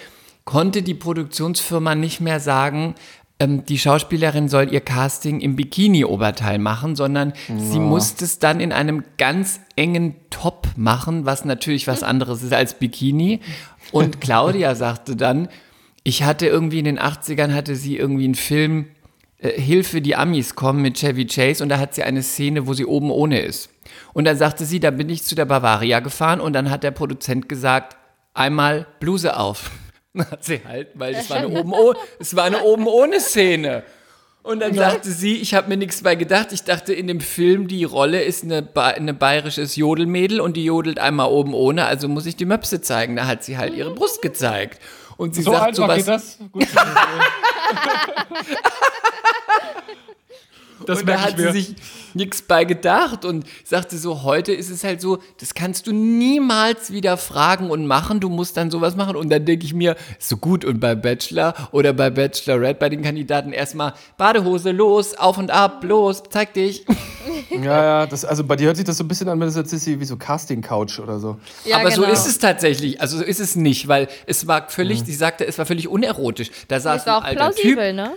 konnte die Produktionsfirma nicht mehr sagen, ähm, die Schauspielerin soll ihr Casting im Bikini-Oberteil machen, sondern sie musste es dann in einem ganz engen Top machen, was natürlich was anderes ist als Bikini. Und Claudia sagte dann, ich hatte irgendwie in den 80ern hatte sie irgendwie einen Film äh, Hilfe, die Amis kommen mit Chevy Chase und da hat sie eine Szene, wo sie oben ohne ist. Und dann sagte sie, da bin ich zu der Bavaria gefahren und dann hat der Produzent gesagt, einmal Bluse auf. Dann hat sie halt, weil es war eine oben ohne, es war eine oben ohne Szene. Und dann sagte sie, ich habe mir nichts bei gedacht. Ich dachte, in dem Film, die Rolle ist eine, ba eine bayerisches Jodelmädel und die jodelt einmal oben ohne, also muss ich die Möpse zeigen. Da hat sie halt ihre Brust gezeigt. Und sie So sagt einfach sowas. geht das? Gut, das und da merke ich hat sie sich nichts bei gedacht und sagte so, heute ist es halt so, das kannst du niemals wieder fragen und machen, du musst dann sowas machen und dann denke ich mir, ist so gut und bei Bachelor oder bei Bachelorette, bei den Kandidaten erstmal Badehose, los, auf und ab, los, zeig dich. Ja, ja, das, also bei dir hört sich das so ein bisschen an, wenn das jetzt ist wie so Casting-Couch oder so. Ja, Aber genau. so ist es tatsächlich, also so ist es nicht, weil es war völlig, sie sagte, es war völlig unerotisch. Da saß Das war ein auch alter Typ, plausibel, ne?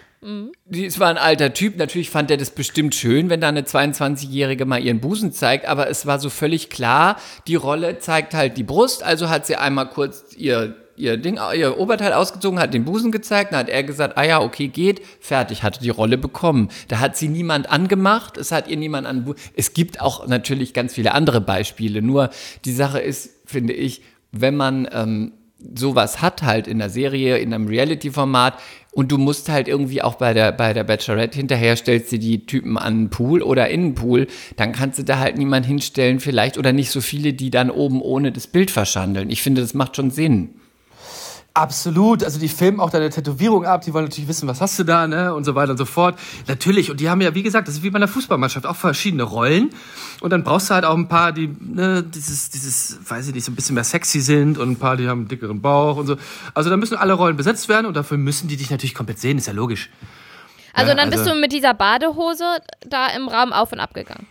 Es war ein alter Typ, natürlich fand er das bestimmt schön, wenn da eine 22-Jährige mal ihren Busen zeigt, aber es war so völlig klar, die Rolle zeigt halt die Brust, also hat sie einmal kurz ihr, ihr Ding, ihr Oberteil ausgezogen, hat den Busen gezeigt, dann hat er gesagt, ah ja, okay, geht, fertig, hatte die Rolle bekommen. Da hat sie niemand angemacht, es hat ihr niemand an, es gibt auch natürlich ganz viele andere Beispiele, nur die Sache ist, finde ich, wenn man ähm, sowas hat halt in der Serie, in einem Reality-Format und du musst halt irgendwie auch bei der, bei der Bachelorette hinterher stellst du die Typen an den Pool oder in den Pool, dann kannst du da halt niemand hinstellen vielleicht oder nicht so viele, die dann oben ohne das Bild verschandeln. Ich finde, das macht schon Sinn. Absolut. Also die filmen auch deine Tätowierung ab, die wollen natürlich wissen, was hast du da, ne? Und so weiter und so fort. Natürlich. Und die haben ja, wie gesagt, das ist wie bei einer Fußballmannschaft, auch verschiedene Rollen. Und dann brauchst du halt auch ein paar, die, ne, dieses, dieses, weiß ich nicht, so ein bisschen mehr sexy sind und ein paar, die haben einen dickeren Bauch und so. Also da müssen alle Rollen besetzt werden und dafür müssen die dich natürlich komplett sehen, ist ja logisch. Also Ja, dann bist also- du mit dieser Badehose da im Raum auf und ab gegangen.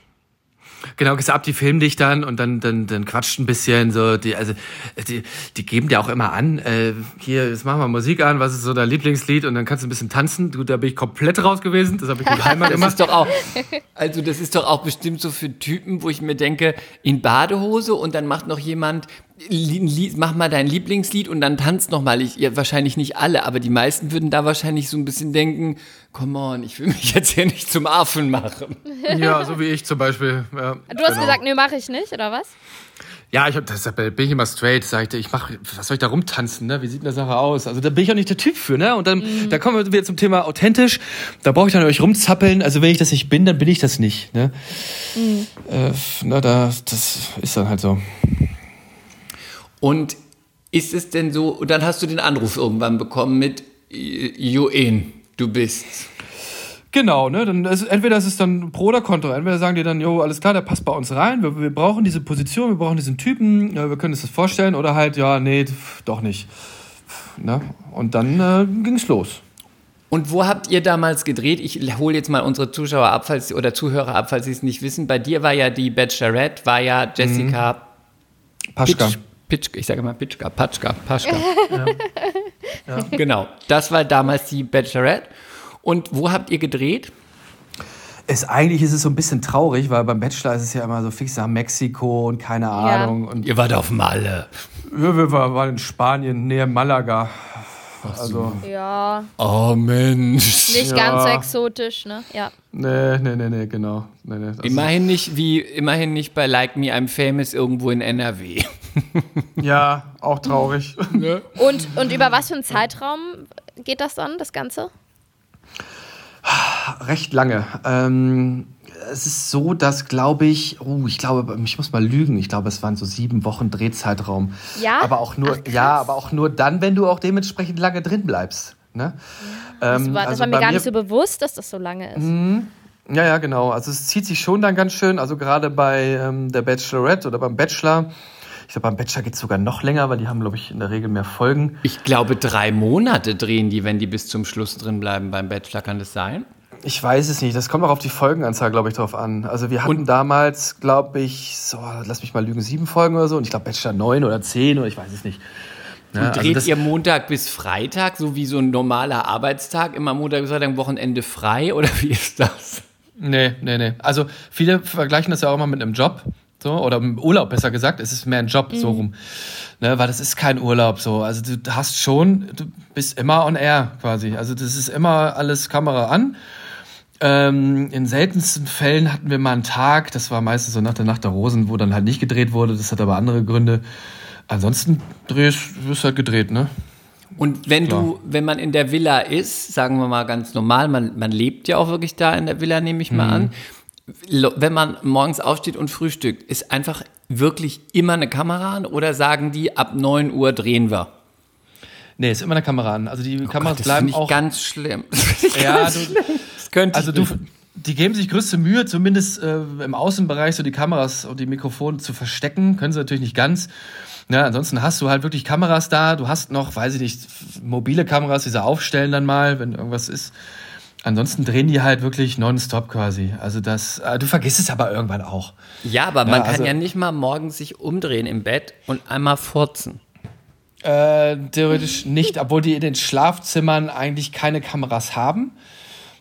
Genau, gehst ab, die filmen dich dann und dann, dann, dann quatscht ein bisschen so. Die, also, die, die geben dir auch immer an, äh, hier, jetzt machen wir Musik an, was ist so dein Lieblingslied und dann kannst du ein bisschen tanzen. Du, da bin ich komplett raus gewesen, das habe ich mit Heimer Das gemacht. ist doch auch, also das ist doch auch bestimmt so für Typen, wo ich mir denke, in Badehose und dann macht noch jemand, mach mal dein Lieblingslied und dann tanzt noch mal. Ich, ja, wahrscheinlich nicht alle, aber die meisten würden da wahrscheinlich so ein bisschen denken, come on, ich will mich jetzt hier nicht zum Affen machen. Ja, so wie ich zum Beispiel. Ja, Du hast genau. gesagt, nö, mache ich nicht, oder was? Ja, ich hab, das, da bin ich immer straight, sagte ich, mach, was soll ich da rumtanzen, ne? Wie sieht denn das Sache aus? Also da bin ich auch nicht der Typ für, ne? Und dann, da kommen wir wieder zum Thema authentisch. Da brauche ich dann euch rumzappeln. Also wenn ich das nicht bin, dann bin ich das nicht, ne? Äh, na, da, das ist dann halt so. Und ist es denn so, und dann hast du den Anruf irgendwann bekommen mit in, du bist. Genau, ne? Dann ist, entweder ist es dann pro oder contra. Entweder sagen die dann, jo, alles klar, der passt bei uns rein, wir, wir brauchen diese Position, wir brauchen diesen Typen, ja, wir können uns das vorstellen, oder halt, ja, nee, doch nicht. Ne? Und dann äh, ging's los. Und wo habt ihr damals gedreht? Ich hole jetzt mal unsere Zuschauer ab, falls, oder Zuhörer ab, falls sie es nicht wissen. Bei dir war ja die Bachelorette, war ja Jessica Paschka. Pitsch, Pitschka, ich sage mal Pitschka, Patschka, Paschka. Genau, das war damals die Bachelorette. Und wo habt ihr gedreht? Es, eigentlich ist es so ein bisschen traurig, weil beim Bachelor ist es ja immer so fix nach Mexiko und keine Ahnung. Und Ihr wart auf Malle. ja, wir war- waren in Spanien, näher Malaga. Also, Ja, Oh Mensch. nicht Ja. ganz so exotisch, ne? Ja. nee, nee, nee, nee, genau. Nee, nee, also, Immerhin nicht wie, immerhin nicht bei Like Me I'm Famous irgendwo in NRW. Ja, auch traurig. Und, und über was für einen Zeitraum geht das dann, das Ganze? Recht lange. Ähm, es ist so, dass, glaube ich, oh, ich glaube, ich muss mal lügen, ich glaube, es waren so sieben Wochen Drehzeitraum. Ja? Aber auch nur, Ach, ja, aber auch nur dann, wenn du auch dementsprechend lange drin bleibst. Ne? Das Ähm, war, das also war mir gar mir- nicht so bewusst, dass das so lange ist. Ja, ja, genau. Also es zieht sich schon dann ganz schön. Also gerade bei ähm, der Bachelorette oder beim Bachelor. Ich glaube, beim Bachelor geht es sogar noch länger, weil die haben, glaube ich, in der Regel mehr Folgen. Ich glaube, drei Monate drehen die, wenn die bis zum Schluss drin bleiben beim Bachelor. Kann das sein? Ich weiß es nicht. Das kommt auch auf die Folgenanzahl, glaube ich, drauf an. Also wir hatten damals, glaube ich, so, lass mich mal lügen, sieben Folgen oder so. Und ich glaube, Bachelor neun oder zehn oder ich weiß es nicht. Ja, Und also dreht das- ihr Montag bis Freitag, so wie so ein normaler Arbeitstag, immer Montag bis Freitag, Wochenende frei oder wie ist das? Nee, nee, nee. Also viele vergleichen das ja auch immer mit einem Job. So, oder im Urlaub besser gesagt, es ist mehr ein Job, so rum. Ne, weil das ist kein Urlaub so. Also du hast schon, du bist immer on air quasi. Also das ist immer alles Kamera an. Ähm, in seltensten Fällen hatten wir mal einen Tag, das war meistens so nach der Nacht der Rosen, wo dann halt nicht gedreht wurde. Das hat aber andere Gründe. Ansonsten drehst, wirst halt gedreht, ne? Und wenn Klar. du, wenn man in der Villa ist, sagen wir mal ganz normal, man, man lebt ja auch wirklich da in der Villa, nehme ich mal an. Wenn man morgens aufsteht und frühstückt, ist einfach wirklich immer eine Kamera an oder sagen die, ab 9 Uhr drehen wir? Nee, ist immer eine Kamera an. Also die Kameras Gott, das bleiben finde ich auch. ganz schlimm. Ja, ganz du- schlimm. Das könnte Also du, die geben sich größte Mühe, zumindest äh, im Außenbereich so die Kameras und die Mikrofone zu verstecken. Können sie natürlich nicht ganz. Ja, ansonsten hast du halt wirklich Kameras da. Du hast noch, weiß ich nicht, mobile Kameras, die sie aufstellen dann mal, wenn irgendwas ist. Ansonsten drehen die halt wirklich nonstop quasi. Also das, äh, du vergisst es aber irgendwann auch. Ja, aber man Ja, kann also- ja nicht mal morgens sich umdrehen im Bett und einmal furzen. Äh, theoretisch nicht, obwohl die in den Schlafzimmern eigentlich keine Kameras haben.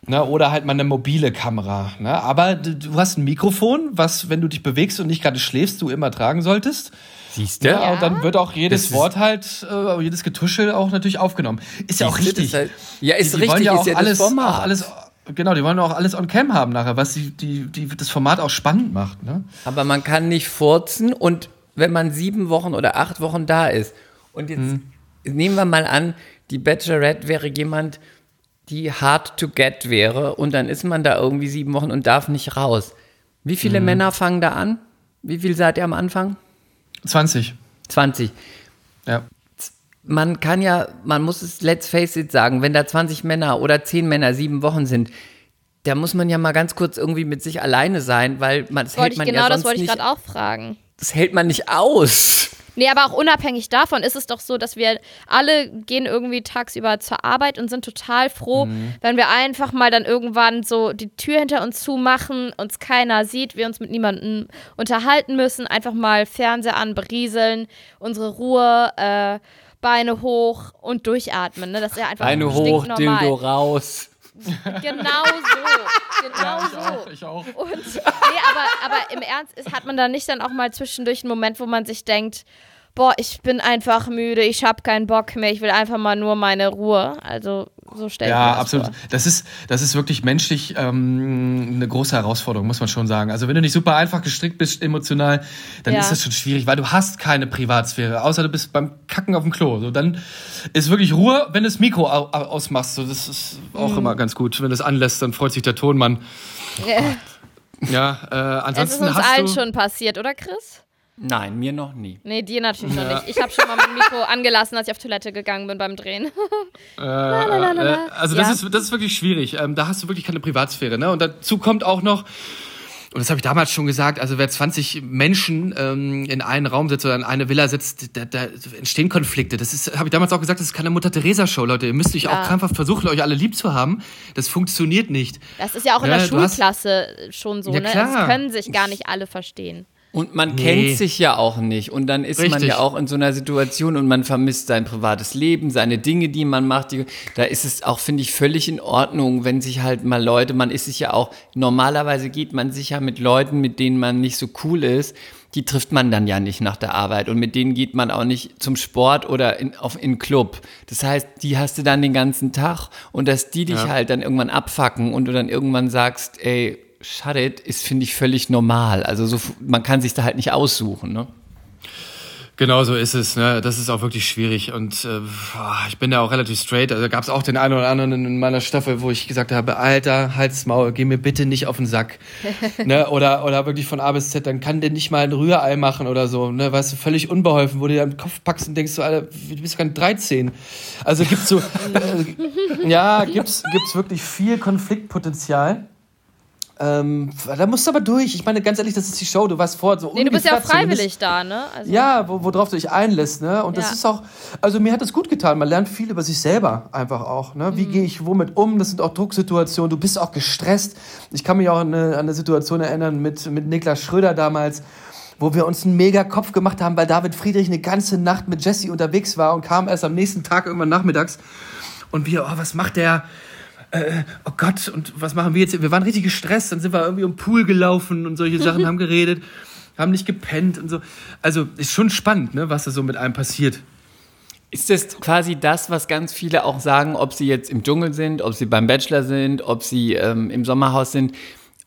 Ne, oder halt mal eine mobile Kamera. Ne? Aber du hast ein Mikrofon, was, wenn du dich bewegst und nicht gerade schläfst, du immer tragen solltest. Siehst Ja, und dann wird auch jedes Wort halt, äh, jedes Getuschel auch natürlich aufgenommen. Ist ja auch Siehst du, richtig. halt- ja, ist die, die wollen richtig, ja ist auch ja das alles, Format. auch alles, genau, die wollen auch alles on cam haben nachher, was die, die, die das Format auch spannend macht. Ne? Aber man kann nicht furzen und wenn man sieben Wochen oder acht Wochen da ist und jetzt Mhm. nehmen wir mal an, die Bachelorette wäre jemand, die hard to get wäre und dann ist man da irgendwie sieben Wochen und darf nicht raus. Wie viele Mhm. Männer fangen da an? Wie viel seid ihr am Anfang? 20. 20. Ja. Man kann ja, man muss es let's face it sagen, wenn da 20 Männer oder 10 Männer sieben Wochen sind, da muss man ja mal ganz kurz irgendwie mit sich alleine sein, weil man das hält ich, man genau ja das sonst wollte ich nicht, gerade auch fragen. Das hält man nicht aus. Nee, aber auch unabhängig davon ist es doch so, dass wir alle gehen irgendwie tagsüber zur Arbeit und sind total froh, Mhm. wenn wir einfach mal dann irgendwann so die Tür hinter uns zumachen, uns keiner sieht, wir uns mit niemandem unterhalten müssen, einfach mal Fernseher an, berieseln, unsere Ruhe, äh, Beine hoch und durchatmen. Ne? Das ist ja einfach Beine hoch. Dildo raus. Genau so. Genau so. ich auch. Und, nee, aber, aber im Ernst ist, hat man da nicht dann auch mal zwischendurch einen Moment, wo man sich denkt, boah, ich bin einfach müde, ich habe keinen Bock mehr, ich will einfach mal nur meine Ruhe. Also so stelle ich mir Ja, das absolut. vor. Das ist, das ist wirklich menschlich ähm, eine große Herausforderung, muss man schon sagen. Also wenn du nicht super einfach gestrickt bist emotional, dann Ja. ist das schon schwierig, weil du hast keine Privatsphäre, außer du bist beim Kacken auf dem Klo. So, dann ist wirklich Ruhe, wenn du das Mikro au au- ausmachst. So, das ist auch Mhm. immer ganz gut. Wenn du es anlässt, dann freut sich der Tonmann. Ja, äh, Es ist ansonsten uns allen schon passiert, oder Chris? Nein, mir noch nie. Nee, dir natürlich noch nicht. Ich habe schon mal mein Mikro angelassen, als ich auf Toilette gegangen bin beim Drehen. Äh, also das, Ja. ist, das ist wirklich schwierig. Ähm, da hast du wirklich keine Privatsphäre. Ne? Und dazu kommt auch noch, und das habe ich damals schon gesagt, also wer 20 Menschen ähm, in einen Raum setzt oder in eine Villa setzt, da, da entstehen Konflikte. Das ist, habe ich damals auch gesagt, das ist keine Mutter-Theresa-Show, Leute. Ihr müsst euch Ja. auch krampfhaft versuchen, euch alle lieb zu haben. Das funktioniert nicht. Das ist ja auch in Ja, der du hast- Schulklasse schon so, Ja, ne? Das können sich gar nicht alle verstehen. Und man Nee. kennt sich ja auch nicht. Und dann ist man Richtig. ja auch in so einer Situation und man vermisst sein privates Leben, seine Dinge, die man macht. Die, da ist es auch, finde ich, völlig in Ordnung, wenn sich halt mal Leute, man ist sich ja auch, normalerweise geht man sich ja mit Leuten, mit denen man nicht so cool ist, die trifft man dann ja nicht nach der Arbeit und mit denen geht man auch nicht zum Sport oder in, auf in Club. Das heißt, die hast du dann den ganzen Tag und dass die dich halt dann irgendwann abfacken und du dann irgendwann sagst, ey, shut it, ist, finde ich, völlig normal. Also so, man kann sich da halt nicht aussuchen, ne? Genau so ist es. Ne? Das ist auch wirklich schwierig. Und äh, ich bin da auch relativ straight. Also gab es auch den einen oder anderen in meiner Staffel, wo ich gesagt habe, Alter, halt's Maul, geh mir bitte nicht auf den Sack. ne? oder, oder wirklich von A bis Z, dann kann der nicht mal ein Rührei machen oder so. Ne? Weißt du, völlig unbeholfen, wo du dir am Kopf packst und denkst so, Alter, du bist gar 13. Also gibt's so, ja, gibt's, gibt's wirklich viel Konfliktpotenzial. Ähm, da musst du aber durch. Ich meine, ganz ehrlich, das ist die Show. Du warst vor. So nee, du bist ja auch freiwillig da, ne? Also ja, worauf du dich einlässt, ne? Und das ja. ist auch, also mir hat das gut getan. Man lernt viel über sich selber einfach auch, ne? Wie mhm. gehe ich womit um? Das sind auch Drucksituationen. Du bist auch gestresst. Ich kann mich auch an eine, an eine Situation erinnern mit, mit Niklas Schröder damals wo wir uns einen mega Kopf gemacht haben, weil David Friedrich eine ganze Nacht mit Jesse unterwegs war und kam erst am nächsten Tag irgendwann nachmittags. Und wir, oh, was macht der? Äh, oh Gott, und was machen wir jetzt? Wir waren richtig gestresst, dann sind wir irgendwie um Pool gelaufen und solche Sachen, haben geredet, haben nicht gepennt und so. Also ist schon spannend, ne, was da so mit einem passiert. Ist das quasi das, was ganz viele auch sagen, ob sie jetzt im Dschungel sind, ob sie beim Bachelor sind, ob sie ähm, im Sommerhaus sind?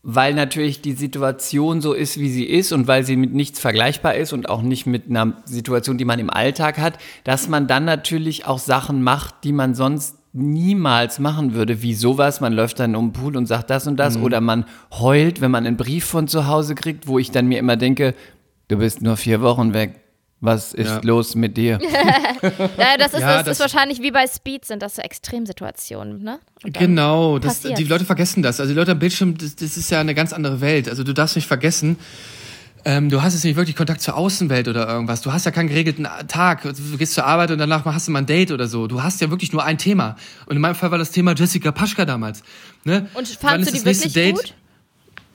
Weil natürlich die Situation so ist, wie sie ist und weil sie mit nichts vergleichbar ist und auch nicht mit einer Situation, die man im Alltag hat, dass man dann natürlich auch Sachen macht, die man sonst niemals machen würde, wie sowas. Man läuft dann um den Pool und sagt das und das. Mhm. Oder man heult, wenn man einen Brief von zu Hause kriegt, wo ich dann mir immer denke, du bist nur vier Wochen weg. Was ist ja. los mit dir? ja, das, ist, ja, das, das, ist wahrscheinlich wie bei Speed, sind das so Extremsituationen, ne? Genau, das, die Leute vergessen das. Also die Leute am Bildschirm, das, das ist ja eine ganz andere Welt. Also du darfst nicht vergessen, ähm, du hast jetzt nicht wirklich Kontakt zur Außenwelt oder irgendwas. Du hast ja keinen geregelten Tag. Du gehst zur Arbeit und danach hast du mal ein Date oder so. Du hast ja wirklich nur ein Thema. Und in meinem Fall war das Thema Jessica Paschka damals. Ne? Und fandest du die wirklich Date? gut?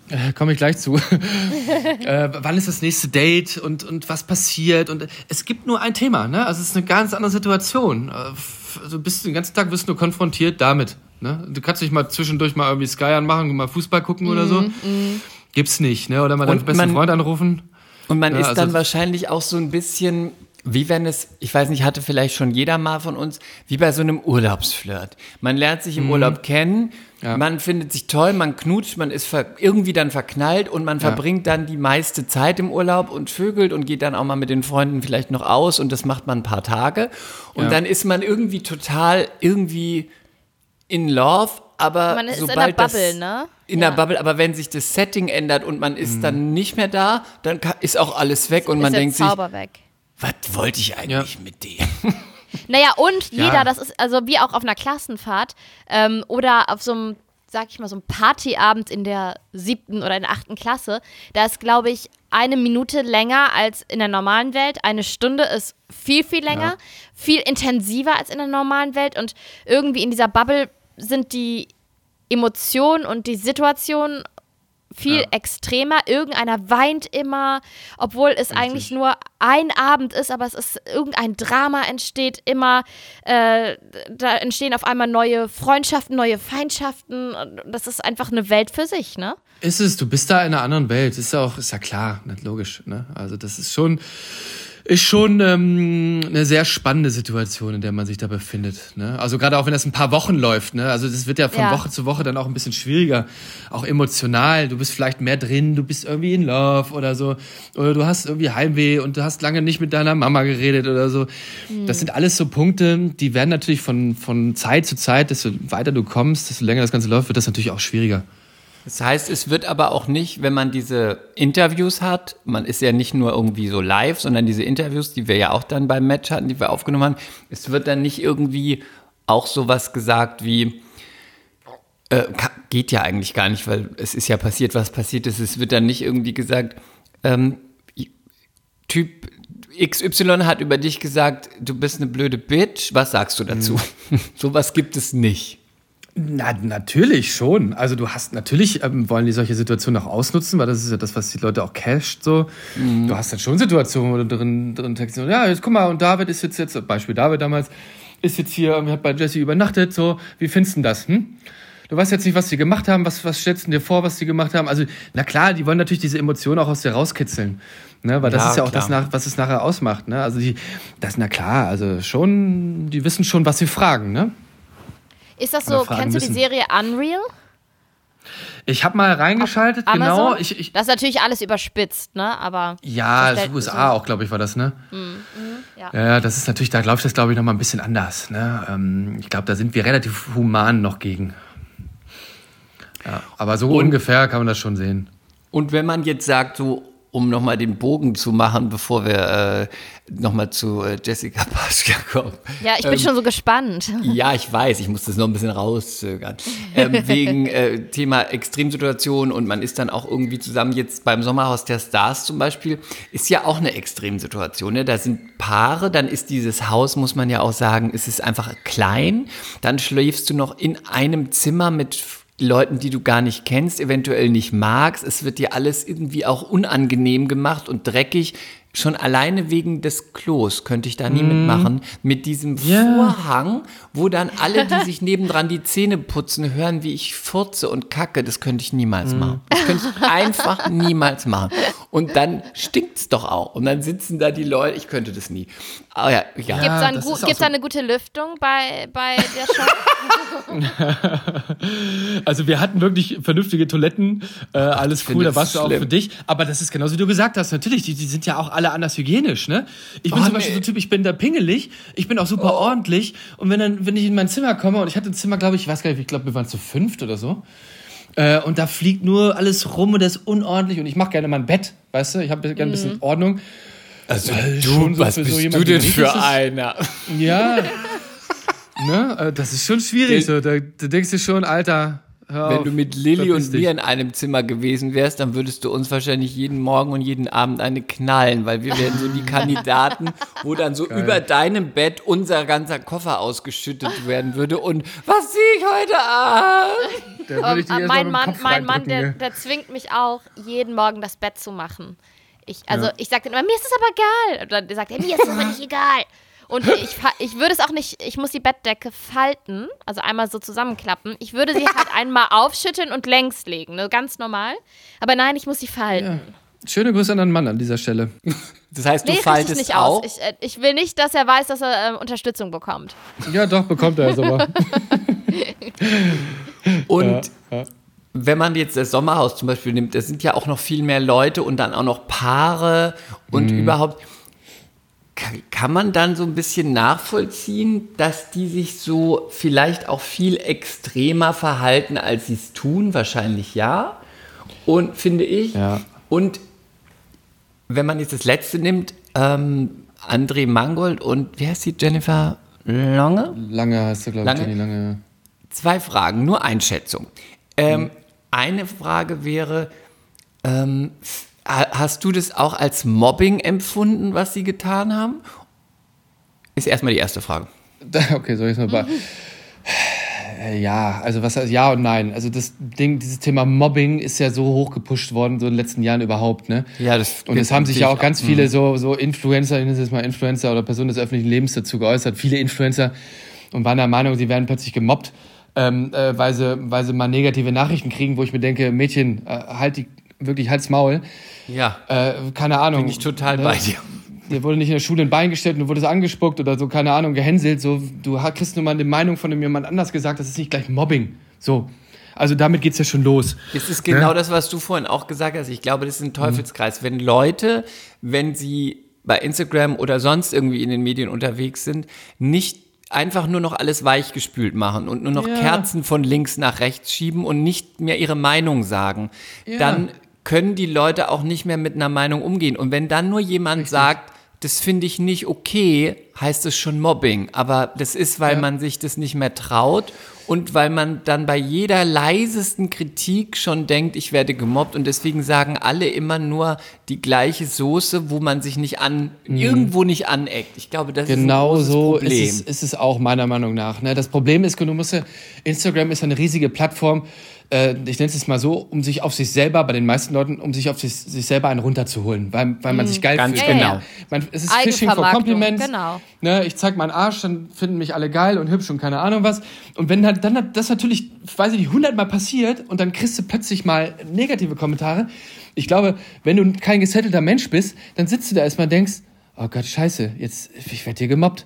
Äh, Komme ich gleich zu. äh, wann ist das nächste Date und, und was passiert? Und es gibt nur ein Thema, ne? Also es ist eine ganz andere Situation. Also bist den ganzen Tag wirst du konfrontiert damit. Ne? Du kannst nicht mal zwischendurch mal irgendwie Sky anmachen, mal Fußball gucken oder so. Mm. Gibt's nicht, ne? Oder mal deinen besten man, Freund anrufen. Und man ja, ist also dann wahrscheinlich auch so ein bisschen, wie wenn es, ich weiß nicht, hatte vielleicht schon jeder mal von uns, wie bei so einem Urlaubsflirt. Man lernt sich im mhm. Urlaub kennen, ja. man findet sich toll, man knutscht, man ist irgendwie dann verknallt und man ja. verbringt dann die meiste Zeit im Urlaub und vögelt und geht dann auch mal mit den Freunden vielleicht noch aus und das macht man ein paar Tage. Und dann ist man irgendwie total irgendwie in Love, aber man ist sobald in der Bubble, das, ne? In ja. der Bubble, aber wenn sich das Setting ändert und man ist mhm. dann nicht mehr da, dann ist auch alles weg und ist man denkt Zauber sich, weg. was wollte ich eigentlich ja. mit dem? Naja, und jeder, das ist also wie auch auf einer Klassenfahrt ähm, oder auf so einem, sag ich mal, so einem Partyabend in der siebten oder in der achten Klasse, da ist, glaube ich, eine Minute länger als in der normalen Welt. Eine Stunde ist viel, viel länger, ja. viel intensiver als in der normalen Welt und irgendwie in dieser Bubble sind die Emotionen und die Situation viel ja. extremer. Irgendeiner weint immer, obwohl es Richtig. eigentlich nur ein Abend ist, aber es ist irgendein Drama entsteht immer. Äh, da entstehen auf einmal neue Freundschaften, neue Feindschaften. Das ist einfach eine Welt für sich, ne? Ist es, du bist da in einer anderen Welt, ist ja auch, ist ja klar, nicht logisch, ne? Also das ist schon ist schon ähm, eine sehr spannende Situation, in der man sich da befindet. Ne? Also gerade auch wenn das ein paar Wochen läuft. Ne? Also das wird ja von ja. Woche zu Woche dann auch ein bisschen schwieriger, auch emotional. Du bist vielleicht mehr drin, du bist irgendwie in Love oder so, oder du hast irgendwie Heimweh und du hast lange nicht mit deiner Mama geredet oder so. Mhm. Das sind alles so Punkte, die werden natürlich von von Zeit zu Zeit, desto weiter du kommst, desto länger das Ganze läuft, wird das natürlich auch schwieriger. Das heißt, es wird aber auch nicht, wenn man diese Interviews hat, man ist ja nicht nur irgendwie so live, sondern diese Interviews, die wir ja auch dann beim Match hatten, die wir aufgenommen haben, es wird dann nicht irgendwie auch sowas gesagt wie, äh, geht ja eigentlich gar nicht, weil es ist ja passiert, was passiert ist. Es wird dann nicht irgendwie gesagt, ähm, Typ XY hat über dich gesagt, du bist eine blöde Bitch, was sagst du dazu? Mhm. sowas gibt es nicht. Na, natürlich schon. Also du hast natürlich ähm, wollen die solche Situationen auch ausnutzen, weil das ist ja das, was die Leute auch casht. So, mhm. du hast dann schon Situationen, wo du drin drin text, ja, jetzt guck mal, und David ist jetzt jetzt Beispiel David damals ist jetzt hier, hat bei Jesse übernachtet. So, wie findest du das? Hm? Du weißt jetzt nicht, was sie gemacht haben. Was was stellst du dir vor, was sie gemacht haben? Also na klar, die wollen natürlich diese Emotionen auch aus dir rauskitzeln. Ne, weil das ja, ist ja auch klar. das, was es nachher ausmacht. Ne? Also die, das, na klar, also schon, die wissen schon, was sie fragen. Ne? Ist das so, kennst du die Serie Unreal? Ich habe mal reingeschaltet, Amazon? genau. Ich, ich, das ist natürlich alles überspitzt, ne? Aber ja, das USA auch, glaube ich, war das, ne? ja. Ja, ja, das ist natürlich, da läuft das, glaube ich, noch mal ein bisschen anders. Ne? Ähm, ich glaube, da sind wir relativ human noch gegen. Ja, aber so ungefähr kann man das schon sehen. Und wenn man jetzt sagt, so, um nochmal den Bogen zu machen, bevor wir äh, nochmal zu äh, Jessica Paschka kommen. ja, ich bin schon so gespannt. Ja, ich weiß, ich muss das noch ein bisschen rauszögern. Ähm, wegen äh, Thema Extremsituation und man ist dann auch irgendwie zusammen jetzt beim Sommerhaus der Stars zum Beispiel, ist ja auch eine Extremsituation. Ne? Da sind Paare, dann ist dieses Haus, muss man ja auch sagen, es ist einfach klein. Dann schläfst du noch in einem Zimmer mit Leuten, die du gar nicht kennst, eventuell nicht magst. Es wird dir alles irgendwie auch unangenehm gemacht und dreckig. Schon alleine wegen des Klos könnte ich da nie mitmachen. Mit diesem Vorhang, wo dann alle, die sich nebendran die Zähne putzen, hören, wie ich furze und kacke. Das könnte ich niemals machen. Das könnte ich einfach niemals machen. Und dann stinkt's doch auch. Und dann sitzen da die Leute. Ich könnte das nie. Aber ja, ja. Gibt es da, ein gu- so- da eine gute Lüftung bei, bei der Show? Also wir hatten wirklich vernünftige Toiletten, äh, alles cool, da warst du auch für dich. Aber das ist genauso wie du gesagt hast, natürlich, die, die sind ja auch alle anders hygienisch, ne? Ich bin Oh, zum Beispiel nee. so Typ, ich bin da pingelig, ich bin auch super ordentlich und wenn dann, wenn ich in mein Zimmer komme und ich hatte ein Zimmer, glaube ich, ich weiß gar nicht, ich glaube, wir waren zu fünft oder so. Äh, und da fliegt nur alles rum und das ist unordentlich und ich mache gerne mein Bett, weißt du? Ich habe gerne ein bisschen Ordnung. Also Weil du, schon so was für so bist jemanden du denn für ist einer? Ja. ne? äh, Das ist schon schwierig. So. Da, da denkst du schon, Alter. Hör Wenn auf, du mit Lilly und dich. mir in einem Zimmer gewesen wärst, dann würdest du uns wahrscheinlich jeden Morgen und jeden Abend eine knallen, weil wir wären so die Kandidaten, wo dann so über deinem Bett unser ganzer Koffer ausgeschüttet werden würde und was sehe ich heute an? Da würde ich dich Ähm, mal mein Mann, mein Mann der, der zwingt mich auch, jeden Morgen das Bett zu machen. Ich, also ich sage dann immer, mir ist es aber egal. Und dann sagt er, mir ist es aber nicht egal. Und ich, ich würde es auch nicht, ich muss die Bettdecke falten, also einmal so zusammenklappen. Ich würde sie halt einmal aufschütteln und längs legen, ne, ganz normal. Aber nein, ich muss sie falten. gell? Schöne Grüße an deinen Mann an dieser Stelle. Das heißt, du Nee, faltest nicht auch. aus. Ich, äh, ich will nicht, dass er weiß, dass er ähm, Unterstützung bekommt. Ja, doch, bekommt er es aber. Und wenn man jetzt das Sommerhaus zum Beispiel nimmt, es sind ja auch noch viel mehr Leute und dann auch noch Paare und Mhm. überhaupt. Kann, man dann so ein bisschen nachvollziehen, dass die sich so vielleicht auch viel extremer verhalten, als sie es tun? Wahrscheinlich ja. Und finde ich. Ja. Und wenn man jetzt das letzte nimmt, ähm, André Mangold und wie heißt die Jennifer Lange? Lange hast du, glaube ich? Jenny Lange. Zwei Fragen, nur Einschätzung. Ähm, Eine Frage wäre, ähm, ha- hast du das auch als Mobbing empfunden, was sie getan haben? Ist erstmal die erste Frage. Okay, soll ich es mal. Äh, Ja, also was heißt ja und nein. Also das Ding, dieses Thema Mobbing ist ja so hoch gepusht worden, so in den letzten Jahren überhaupt, ne? Ja, das Und es haben sich ja auch ganz Mhm. viele so, so Influencer, ich nenne es jetzt mal Influencer oder Personen des öffentlichen Lebens dazu geäußert, viele Influencer und waren der Meinung, sie werden plötzlich gemobbt, ähm, äh, weil, sie, weil sie mal negative Nachrichten kriegen, wo ich mir denke, Mädchen, äh, halt die, wirklich halt's Maul. Ja, Äh, keine Ahnung. bin ich total ne? bei dir. Dir wurde nicht in der Schule ein Bein gestellt und du wurdest angespuckt oder so, keine Ahnung, gehänselt. So, du kriegst nur mal eine Meinung von jemand anders gesagt, das ist nicht gleich Mobbing. So. Also damit geht's ja schon los. Das ist genau das, was du vorhin auch gesagt hast. Ich glaube, das ist ein Teufelskreis. Wenn Leute, wenn sie bei Instagram oder sonst irgendwie in den Medien unterwegs sind, nicht einfach nur noch alles weichgespült machen und nur noch Ja. Kerzen von links nach rechts schieben und nicht mehr ihre Meinung sagen, dann können die Leute auch nicht mehr mit einer Meinung umgehen. Und wenn dann nur jemand sagt, das finde ich nicht okay, heißt es schon Mobbing. Aber das ist, weil man sich das nicht mehr traut und weil man dann bei jeder leisesten Kritik schon denkt, ich werde gemobbt. Und deswegen sagen alle immer nur die gleiche Soße, wo man sich nicht an, irgendwo nicht aneckt. Ich glaube, das Genau ist ein großes so Problem. ist es, ist es auch meiner Meinung nach. Ne? Das Problem ist, du musst Instagram ist eine riesige Plattform, äh, ich nenne es jetzt mal so, um sich auf sich selber, bei den meisten Leuten, um sich auf sich, sich selber einen runterzuholen, weil, weil man sich geil Ganz fühlt. Genau. Man, es ist Fishing for Compliments. genau. Ne, ich zeig meinen Arsch, dann finden mich alle geil und hübsch und keine Ahnung was. Und wenn halt dann das natürlich, weiß ich nicht, hundertmal passiert und dann kriegst du plötzlich mal negative Kommentare. Ich glaube, wenn du kein gesettelter Mensch bist, dann sitzt du da erstmal und denkst, oh Gott, scheiße, jetzt, ich werde hier gemobbt.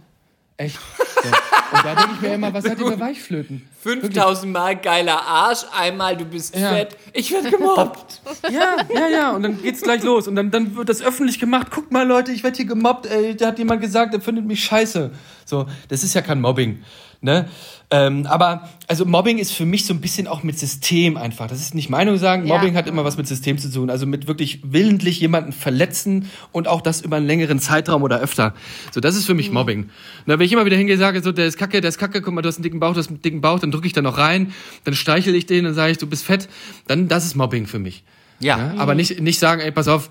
Echt? So. Und da denke ich mir immer, was hat ihr für Weichflöten? 5000 Mal geiler Arsch, einmal du bist Ja. fett, ich werde gemobbt. Ja, ja, ja. Und dann geht's gleich los. Und dann, dann wird das öffentlich gemacht. Guck mal, Leute, ich werde hier gemobbt. Ey, da hat jemand gesagt, er findet mich scheiße. So, das ist ja kein Mobbing. Ne? Ähm, aber also Mobbing ist für mich so ein bisschen auch mit System einfach. Das ist nicht Meinung sagen. Ja. Mobbing hat immer was mit System zu tun. Also mit wirklich willentlich jemanden verletzen und auch das über einen längeren Zeitraum oder öfter. So, das ist für mich Mobbing. Na, wenn ich immer wieder hingehe, sage so, der ist kacke, der ist kacke, guck mal, du hast einen dicken Bauch, du hast einen dicken Bauch, dann drücke ich da noch rein, dann streichel ich den, dann sage ich, du bist fett, dann das ist Mobbing für mich. Ja. Ja, aber nicht, nicht sagen, ey, pass auf,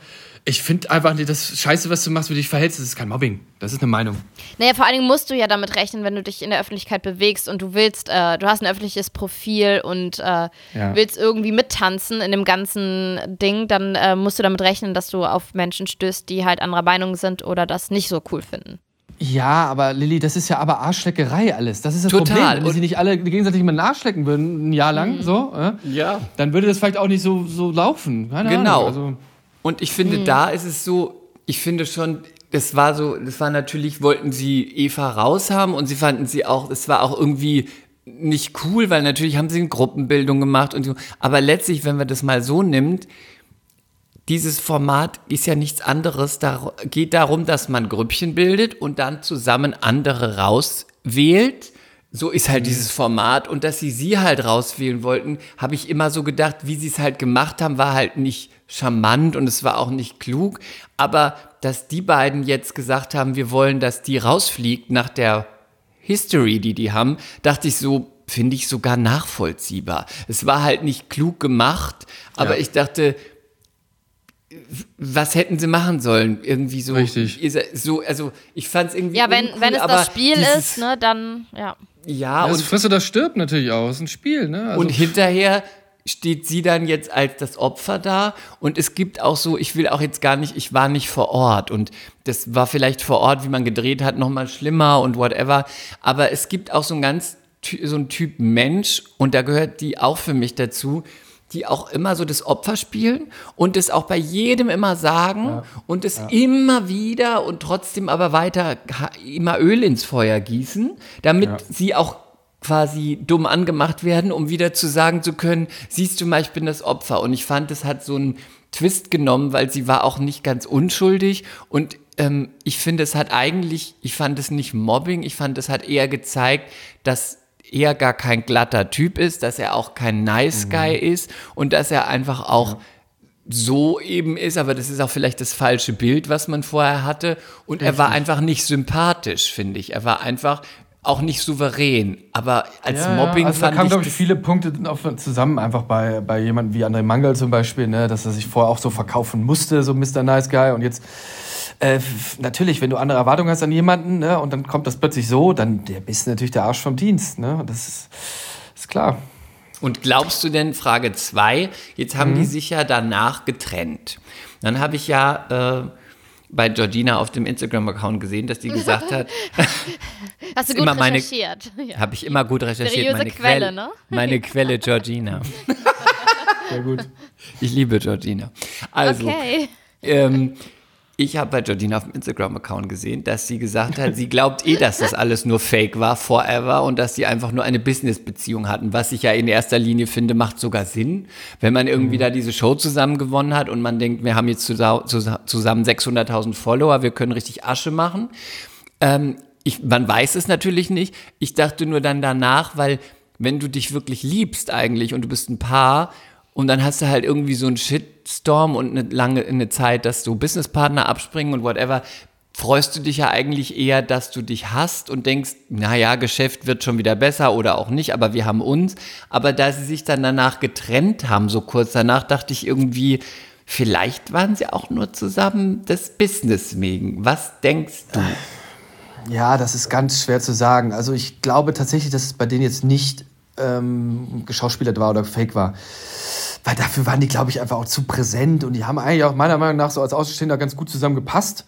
ich finde einfach das Scheiße, was du machst, wie du dich verhältst, das ist kein Mobbing. Das ist eine Meinung. Naja, vor allen Dingen musst du ja damit rechnen, wenn du dich in der Öffentlichkeit bewegst und du willst, äh, du hast ein öffentliches Profil und äh, willst irgendwie mittanzen in dem ganzen Ding, dann äh, musst du damit rechnen, dass du auf Menschen stößt, die halt anderer Meinung sind oder das nicht so cool finden. Ja, aber Lilly, das ist ja aber Arschleckerei alles. Das ist das Total. Problem. Wenn sich nicht alle gegenseitig mit den Arsch lecken würden, ein Jahr lang, so, äh, Ja. dann würde das vielleicht auch nicht so, so laufen. Keine Genau. Ahnung. Also, Und ich finde, da ist es so, ich finde schon, das war so, das war natürlich, wollten sie Eva raushaben und sie fanden sie auch, es war auch irgendwie nicht cool, weil natürlich haben sie eine Gruppenbildung gemacht und so. Aber letztlich, wenn man das mal so nimmt, dieses Format ist ja nichts anderes. Da geht darum, dass man Grüppchen bildet und dann zusammen andere rauswählt. So ist halt dieses Format. Und dass sie sie halt rauswählen wollten, habe ich immer so gedacht, wie sie es halt gemacht haben, war halt nicht charmant und es war auch nicht klug. Aber dass die beiden jetzt gesagt haben, wir wollen, dass die rausfliegt nach der History, die die haben, dachte ich so, finde ich sogar nachvollziehbar. Es war halt nicht klug gemacht, aber Ja. ich dachte, was hätten sie machen sollen? Irgendwie so. Richtig. So, also ich fand es irgendwie. Ja, wenn, uncool, wenn es aber das Spiel dieses, ist, ne, dann, ja. Ja, das und, frisst oder stirbt natürlich auch. Das ist ein Spiel, ne? Also, und hinterher steht sie dann jetzt als das Opfer da? Und es gibt auch so, ich will auch jetzt gar nicht, ich war nicht vor Ort. Und das war vielleicht vor Ort, wie man gedreht hat, nochmal schlimmer und whatever, aber es gibt auch so ein ganz, so ein Typ Mensch und da gehört die auch für mich dazu, die auch immer so das Opfer spielen und es auch bei jedem immer sagen und es immer wieder und trotzdem aber weiter immer Öl ins Feuer gießen, damit sie auch quasi dumm angemacht werden, um wieder zu sagen zu können, siehst du mal, ich bin das Opfer. Und ich fand, es hat so einen Twist genommen, weil sie war auch nicht ganz unschuldig. Und ähm, ich finde, es hat eigentlich, ich fand es nicht Mobbing, ich fand, es hat eher gezeigt, dass er gar kein glatter Typ ist, dass er auch kein Nice Guy ist und dass er einfach auch so eben ist, aber das ist auch vielleicht das falsche Bild, was man vorher hatte. Und er war einfach nicht sympathisch, finde ich. Er war einfach auch nicht souverän. Aber als Ja, Mobbing also da fand kamen, ich, glaube ich, viele Punkte zusammen, einfach bei, bei jemandem wie André Mangal zum Beispiel, ne, dass er sich vorher auch so verkaufen musste, so Mr. Nice Guy. Und jetzt, äh, natürlich, wenn du andere Erwartungen hast an jemanden, ne, und dann kommt das plötzlich so, dann der bist du natürlich der Arsch vom Dienst. Ne? Das ist, ist klar. Und glaubst du denn, Frage zwei, jetzt haben die sich ja danach getrennt. Dann habe ich ja äh, bei Georgina auf dem Instagram-Account gesehen, dass die gesagt hat, Hast du gut recherchiert. Ja. habe ich immer gut recherchiert, Seriöse meine Quelle, Quelle, ne? meine Quelle Georgina. Sehr gut. Ich liebe Georgina. Also, Okay. ähm, ich habe bei Georgina auf dem Instagram-Account gesehen, dass sie gesagt hat, sie glaubt eh, dass das alles nur Fake war, forever, und dass sie einfach nur eine Business-Beziehung hatten, was ich ja in erster Linie finde, macht sogar Sinn, wenn man irgendwie da diese Show zusammen gewonnen hat und man denkt, wir haben jetzt zusa zusa zusammen 600.000 Follower, wir können richtig Asche machen. Ähm, ich, man weiß es natürlich nicht. Ich dachte nur dann danach, weil wenn du dich wirklich liebst eigentlich und du bist ein Paar und dann hast du halt irgendwie so einen Shitstorm und eine lange eine Zeit, dass du Businesspartner abspringen und whatever, freust du dich ja eigentlich eher, dass du dich hast und denkst, naja, Geschäft wird schon wieder besser oder auch nicht, aber wir haben uns. Aber da sie sich dann danach getrennt haben, so kurz danach, dachte ich irgendwie, vielleicht waren sie auch nur zusammen des Business wegen. Was denkst du? Ja, das ist ganz schwer zu sagen. Also ich glaube tatsächlich, dass es bei denen jetzt nicht ähm, geschauspielert war oder fake war. Weil dafür waren die, glaube ich, einfach auch zu präsent und die haben eigentlich auch meiner Meinung nach so als Außenstehender ganz gut zusammen gepasst.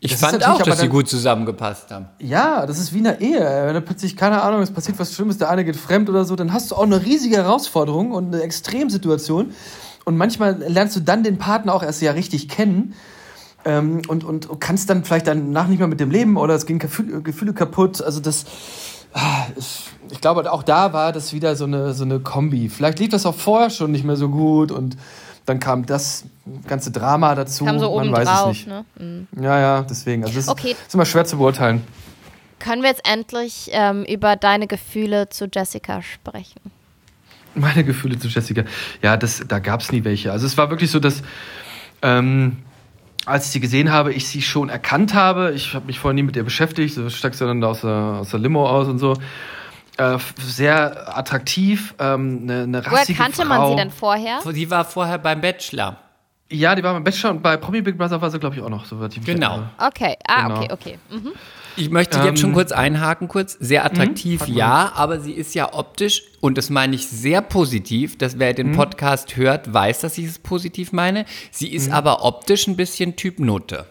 Ich Das fand auch, dass sie gut zusammengepasst haben. Ja, das ist wie in einer Ehe. Wenn da plötzlich, keine Ahnung, es passiert was Schlimmes, der eine geht fremd oder so, dann hast du auch eine riesige Herausforderung und eine Extremsituation. Und manchmal lernst du dann den Partner auch erst ja richtig kennen. Ähm, und, und kannst dann vielleicht danach nicht mehr mit dem leben oder es gehen Gefühle kaputt. Also das, ich glaube, auch da war das wieder so eine, so eine Kombi. Vielleicht lief das auch vorher schon nicht mehr so gut und dann kam das ganze Drama dazu. Kam so Man oben weiß drauf, es nicht. ne? Mhm. Ja, ja, deswegen. Also das Okay. ist immer schwer zu beurteilen. Können wir jetzt endlich ähm, über deine Gefühle zu Jessica sprechen? Meine Gefühle zu Jessica. Ja, das, da gab es nie welche. Also es war wirklich so, dass ähm, als ich sie gesehen habe, ich sie schon erkannt habe. Ich habe mich vorher nie mit ihr beschäftigt. So steigst du dann da aus der, aus der Limo aus und so. Äh, sehr attraktiv, ähm, eine, eine Woher rassige kannte Frau. man sie denn vorher? Die war vorher beim Bachelor. Ja, die war beim Bachelor und bei Promi Big Brother war sie, glaube ich, auch noch. So wird die Genau. Okay, ah, Genau. okay, okay. Mhm. Ich möchte Ähm, jetzt schon kurz einhaken, kurz. Sehr attraktiv, ja, aber sie ist ja optisch, und das meine ich sehr positiv, dass wer den Podcast hört, weiß, dass ich es positiv meine. Sie ist aber optisch ein bisschen Typ Nutte.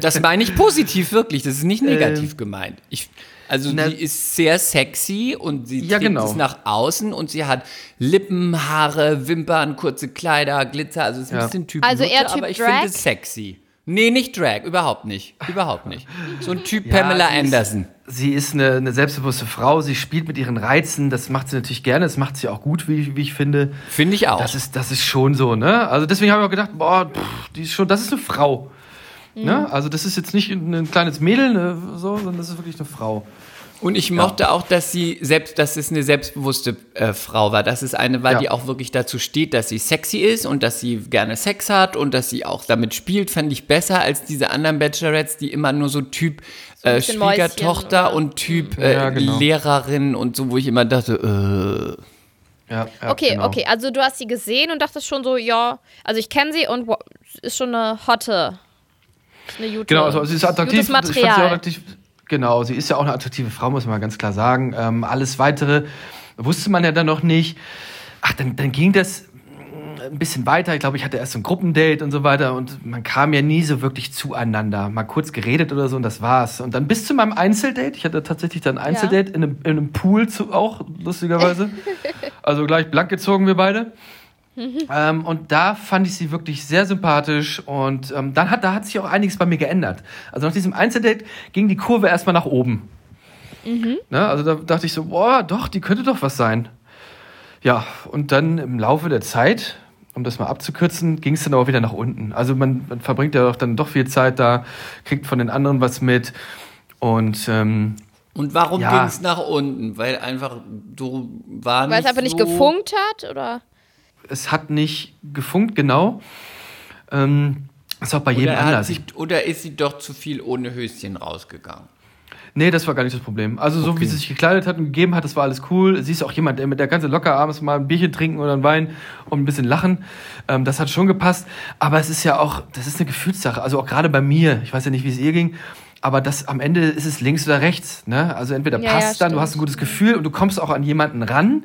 Das meine ich positiv, wirklich. Das ist nicht negativ gemeint. Ich, also Na- sie ist sehr sexy und sie Ja, trägt genau. es nach außen und sie hat Lippen, Haare, Wimpern, kurze Kleider, Glitzer. Also es ist ein Ja. bisschen Typ Also Nutte, eher Typ aber ich Drag? finde es sexy. Nee, nicht Drag, überhaupt nicht. Überhaupt nicht. So ein Typ Ja, Pamela sie ist- Anderson. Sie ist eine, eine selbstbewusste Frau, sie spielt mit ihren Reizen, das macht sie natürlich gerne, das macht sie auch gut, wie, wie ich finde. Finde ich auch. Das ist, das ist schon so, ne? Also deswegen habe ich auch gedacht, boah, pff, die ist schon, das ist eine Frau. Ne? Also das ist jetzt nicht ein kleines Mädel, ne, so, sondern das ist wirklich eine Frau. Und ich mochte auch, dass sie selbst, dass es eine selbstbewusste äh, Frau war. Dass es eine war, Ja. die auch wirklich dazu steht, dass sie sexy ist und dass sie gerne Sex hat und dass sie auch damit spielt, fand ich besser als diese anderen Bachelorettes, die immer nur so Typ äh, bisschen Mäuschen, Schwiegertochter oder? und Typ äh, Ja, genau. Lehrerin und so, wo ich immer dachte, äh, Ja, ja, Okay, genau. okay, also du hast sie gesehen und dachtest schon so, ja, also ich kenne sie und ist schon eine hotte. Ist eine gute, Genau, also sie ist attraktiv. Gutes Ich fand sie Material. auch attraktiv. Genau, sie ist ja auch eine attraktive Frau, muss man mal ganz klar sagen. Ähm, alles Weitere wusste man ja dann noch nicht. Ach, dann, dann ging das mm, ein bisschen weiter. Ich glaube, ich hatte erst so ein Gruppendate und so weiter und man kam ja nie so wirklich zueinander. Mal kurz geredet oder so und das war's. Und dann bis zu meinem Einzeldate. Ich hatte tatsächlich dann ein Einzeldate in, einem, in einem Pool zu, auch, lustigerweise. also gleich blank gezogen wir beide. Ähm, und da fand ich sie wirklich sehr sympathisch und ähm, dann hat, da hat sich auch einiges bei mir geändert. Also nach diesem Einzeldate ging die Kurve erstmal nach oben. Ne, also da dachte ich so, boah, doch, die könnte doch was sein. Ja, und dann im Laufe der Zeit, um das mal abzukürzen, ging es dann aber wieder nach unten. Also man, man verbringt ja doch dann doch viel Zeit da, kriegt von den anderen was mit und ähm, und warum Ja. ging es nach unten? Weil einfach, du war Weil es nicht einfach nicht so gefunkt hat, oder? Es hat nicht gefunkt, genau. Ähm, ist auch bei jedem Oder, hat anders. sie, oder ist sie doch zu viel ohne Höschen rausgegangen? Nee, das war gar nicht das Problem. Also so wie sie sich gekleidet hat und gegeben hat, das war alles cool. Sie ist auch jemand, der mit der ganze locker abends mal ein Bierchen trinken oder einen Wein und ein bisschen lachen. Ähm, das hat schon gepasst. Aber es ist ja auch, das ist eine Gefühlssache. Also auch gerade bei mir. Ich weiß ja nicht, wie es ihr ging. Aber das am Ende ist es links oder rechts. Ne? Also entweder Ja, passt ja, es dann, du hast ein gutes Gefühl und du kommst auch an jemanden ran.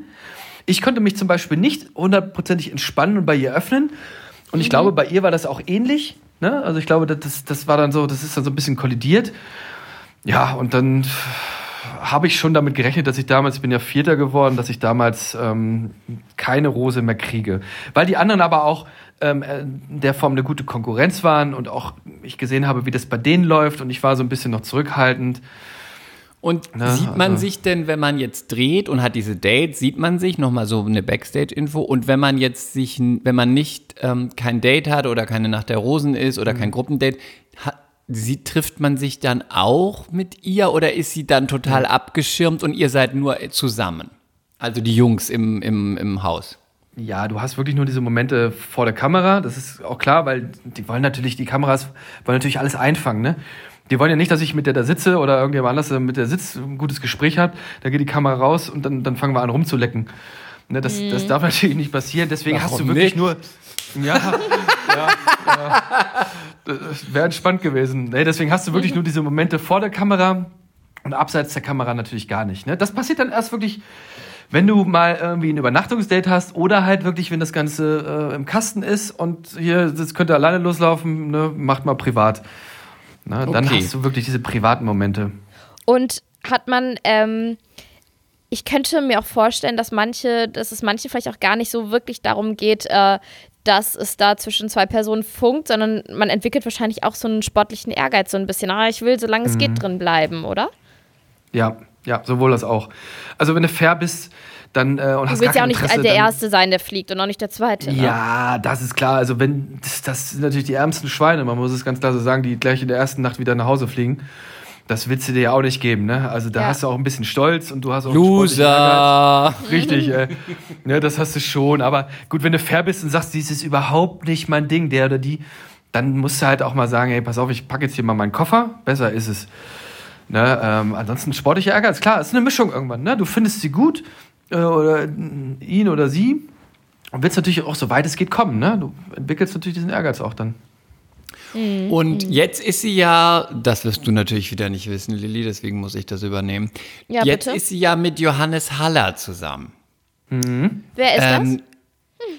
Ich konnte mich zum Beispiel nicht hundertprozentig entspannen und bei ihr öffnen. Und ich glaube, bei ihr war das auch ähnlich. Ne? Also ich glaube, das- das, das war dann so, das ist dann so ein bisschen kollidiert. Ja, und dann habe ich schon damit gerechnet, dass ich damals, ich bin ja Vierter geworden, dass ich damals ähm, keine Rose mehr kriege. Weil die anderen aber auch ähm, äh, in der Form eine gute Konkurrenz waren und auch ich gesehen habe, wie das bei denen läuft und ich war so ein bisschen noch zurückhaltend. Und Na, sieht man also- sich denn, wenn man jetzt dreht und hat diese Dates, sieht man sich nochmal so eine Backstage-Info und wenn man jetzt sich, wenn man nicht ähm, kein Date hat oder keine Nacht der Rosen ist oder Mhm. kein Gruppendate, ha, sie, trifft man sich dann auch mit ihr oder ist sie dann total abgeschirmt und ihr seid nur zusammen? Also die Jungs im, im, im Haus. Ja, du hast wirklich nur diese Momente vor der Kamera. Das ist auch klar, weil die wollen natürlich, die Kameras wollen natürlich alles einfangen, ne? Die wollen ja nicht, dass ich mit der da sitze oder irgendjemand anders äh, mit der sitzt, ein gutes Gespräch hat. Da geht die Kamera raus und dann, dann fangen wir an rumzulecken. Ne, das, das darf natürlich nicht passieren. Deswegen hast du Warum wirklich nicht? nur. Ja, ja, ja. Das wäre entspannt gewesen. Nee, deswegen hast du wirklich nur diese Momente vor der Kamera und abseits der Kamera natürlich gar nicht. Ne? Das passiert dann erst wirklich, wenn du mal irgendwie ein Übernachtungsdate hast oder halt wirklich, wenn das Ganze äh, im Kasten ist und hier, das könnte alleine loslaufen, ne? macht mal privat. Na, Dann Okay. hast du wirklich diese privaten Momente. Und hat man, ähm, ich könnte mir auch vorstellen, dass manche, dass es manche vielleicht auch gar nicht so wirklich darum geht, äh, dass es da zwischen zwei Personen funkt, sondern man entwickelt wahrscheinlich auch so einen sportlichen Ehrgeiz so ein bisschen. Ah, ich will, solange es geht, drin bleiben, oder? Ja, ja, sowohl das auch. Also wenn du fair bist, dann äh, und Du hast willst ja auch nicht Interesse, der Erste sein, der fliegt und auch nicht der Zweite. ne? Ja, das ist klar. Also wenn das, das sind natürlich die ärmsten Schweine, man muss es ganz klar so sagen, die gleich in der ersten Nacht wieder nach Hause fliegen. Das willst du dir ja auch nicht geben, ne? Also da Ja. hast du auch ein bisschen Stolz und du hast auch. Loser. Richtig, äh, ne, das hast du schon. Aber gut, wenn du fair bist und sagst, dies ist überhaupt nicht mein Ding, der oder die, dann musst du halt auch mal sagen, hey, pass auf, ich packe jetzt hier mal meinen Koffer, besser ist es. Ne, ähm, ansonsten sportlicher Ehrgeiz, klar, ist eine Mischung irgendwann. Ne? Du findest sie gut oder äh, ihn oder sie und willst natürlich auch so weit es geht kommen. Ne? Du entwickelst natürlich diesen Ehrgeiz auch dann. Und jetzt ist sie ja, das wirst du natürlich wieder nicht wissen, Lilly, deswegen muss ich das übernehmen. Ja, jetzt bitte. ist sie ja mit Johannes Haller zusammen. Wer ist Ähm,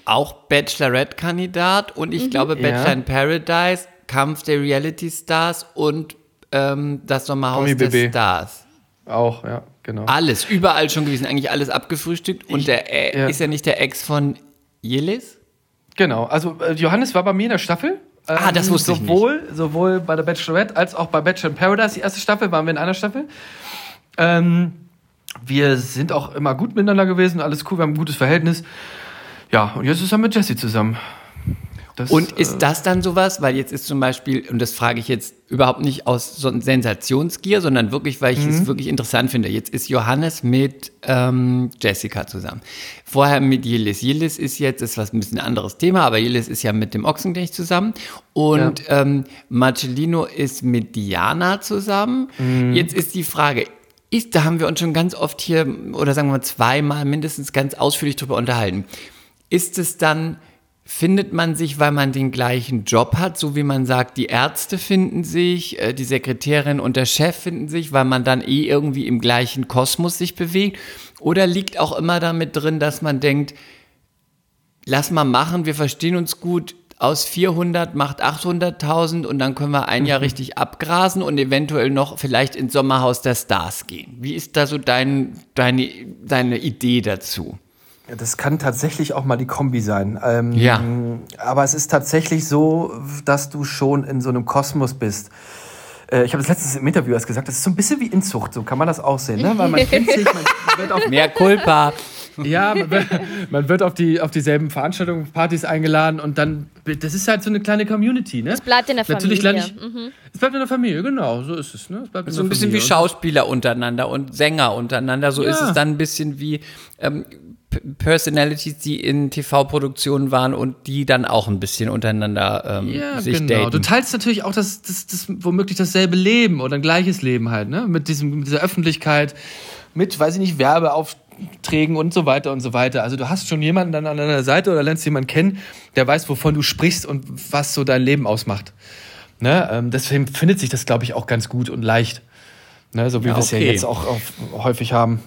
Auch Bachelorette-Kandidat und ich glaube Ja. Bachelor in Paradise, Kampf der Reality Stars und ähm, das Sommerhaus der. Stars. Auch, ja, genau. Alles, überall schon gewesen, eigentlich alles abgefrühstückt. Und der äh, ja. ist ja nicht der Ex von Jelis? Genau, also äh, Johannes war bei mir in der Staffel. Ähm, Ah, das wusste ich sowohl, Sowohl bei der Bachelorette als auch bei Bachelor in Paradise, die erste Staffel, waren wir in einer Staffel. Ähm, wir sind auch immer gut miteinander gewesen, alles cool, wir haben ein gutes Verhältnis. Ja, und jetzt ist er mit Jesse zusammen. Das, Und äh, ist das dann sowas, weil jetzt ist zum Beispiel, und das frage ich jetzt überhaupt nicht aus so Sensationsgier, sondern wirklich, weil ich Mhm. es wirklich interessant finde. Jetzt ist Johannes mit ähm, Jessica zusammen. Vorher mit Yildiz. Yildiz ist jetzt, ist was ein bisschen anderes Thema, aber Yildiz ist ja mit dem Ochsenknecht zusammen. Und ähm, Marcellino ist mit Diana zusammen. Mhm. Jetzt ist die Frage, ist, da haben wir uns schon ganz oft hier, oder sagen wir mal zweimal mindestens ganz ausführlich drüber unterhalten. Ist es dann, findet man sich, weil man den gleichen Job hat, so wie man sagt, die Ärzte finden sich, äh, die Sekretärin und der Chef finden sich, weil man dann eh irgendwie im gleichen Kosmos sich bewegt? Oder liegt auch immer damit drin, dass man denkt, lass mal machen, wir verstehen uns gut, aus 400 macht 800.000 und dann können wir ein Jahr richtig abgrasen und eventuell noch vielleicht ins Sommerhaus der Stars gehen. Wie ist da so dein, deine, deine Idee dazu? Das kann tatsächlich auch mal die Kombi sein. Ähm, Ja. Aber es ist tatsächlich so, dass du schon in so einem Kosmos bist. Äh, Ich habe das letztens im Interview erst gesagt, das ist so ein bisschen wie Inzucht, so kann man das auch sehen. Ne? Weil man kennt sich, man wird auf Mehr Culpa. Ja, man wird, man wird auf, die, auf dieselben Veranstaltungen, Partys eingeladen und dann, das ist halt so eine kleine Community, ne? Es bleibt in der Natürlich Familie. lande ich, Es bleibt in der Familie, genau, so ist es, ne? Es bleibt So ein bisschen wie Familie. Schauspieler untereinander und Sänger untereinander. So ist Ja. es dann ein bisschen wie ähm, Personalities, die in TV-Produktionen waren und die dann auch ein bisschen untereinander ähm, Ja, sich genau. Du daten. teilst natürlich auch das, das, das womöglich dasselbe Leben oder ein gleiches Leben halt, ne? Mit, diesem, mit dieser Öffentlichkeit, mit, weiß ich nicht, Werbeaufträgen und so weiter und so weiter. Also du hast schon jemanden dann an deiner Seite oder lernst jemanden kennen, der weiß, wovon du sprichst und was so dein Leben ausmacht. Ne? Ähm, deswegen findet sich das, glaube ich, auch ganz gut und leicht. Ne? So wie Ja, wir es ja jetzt auch, auch häufig haben.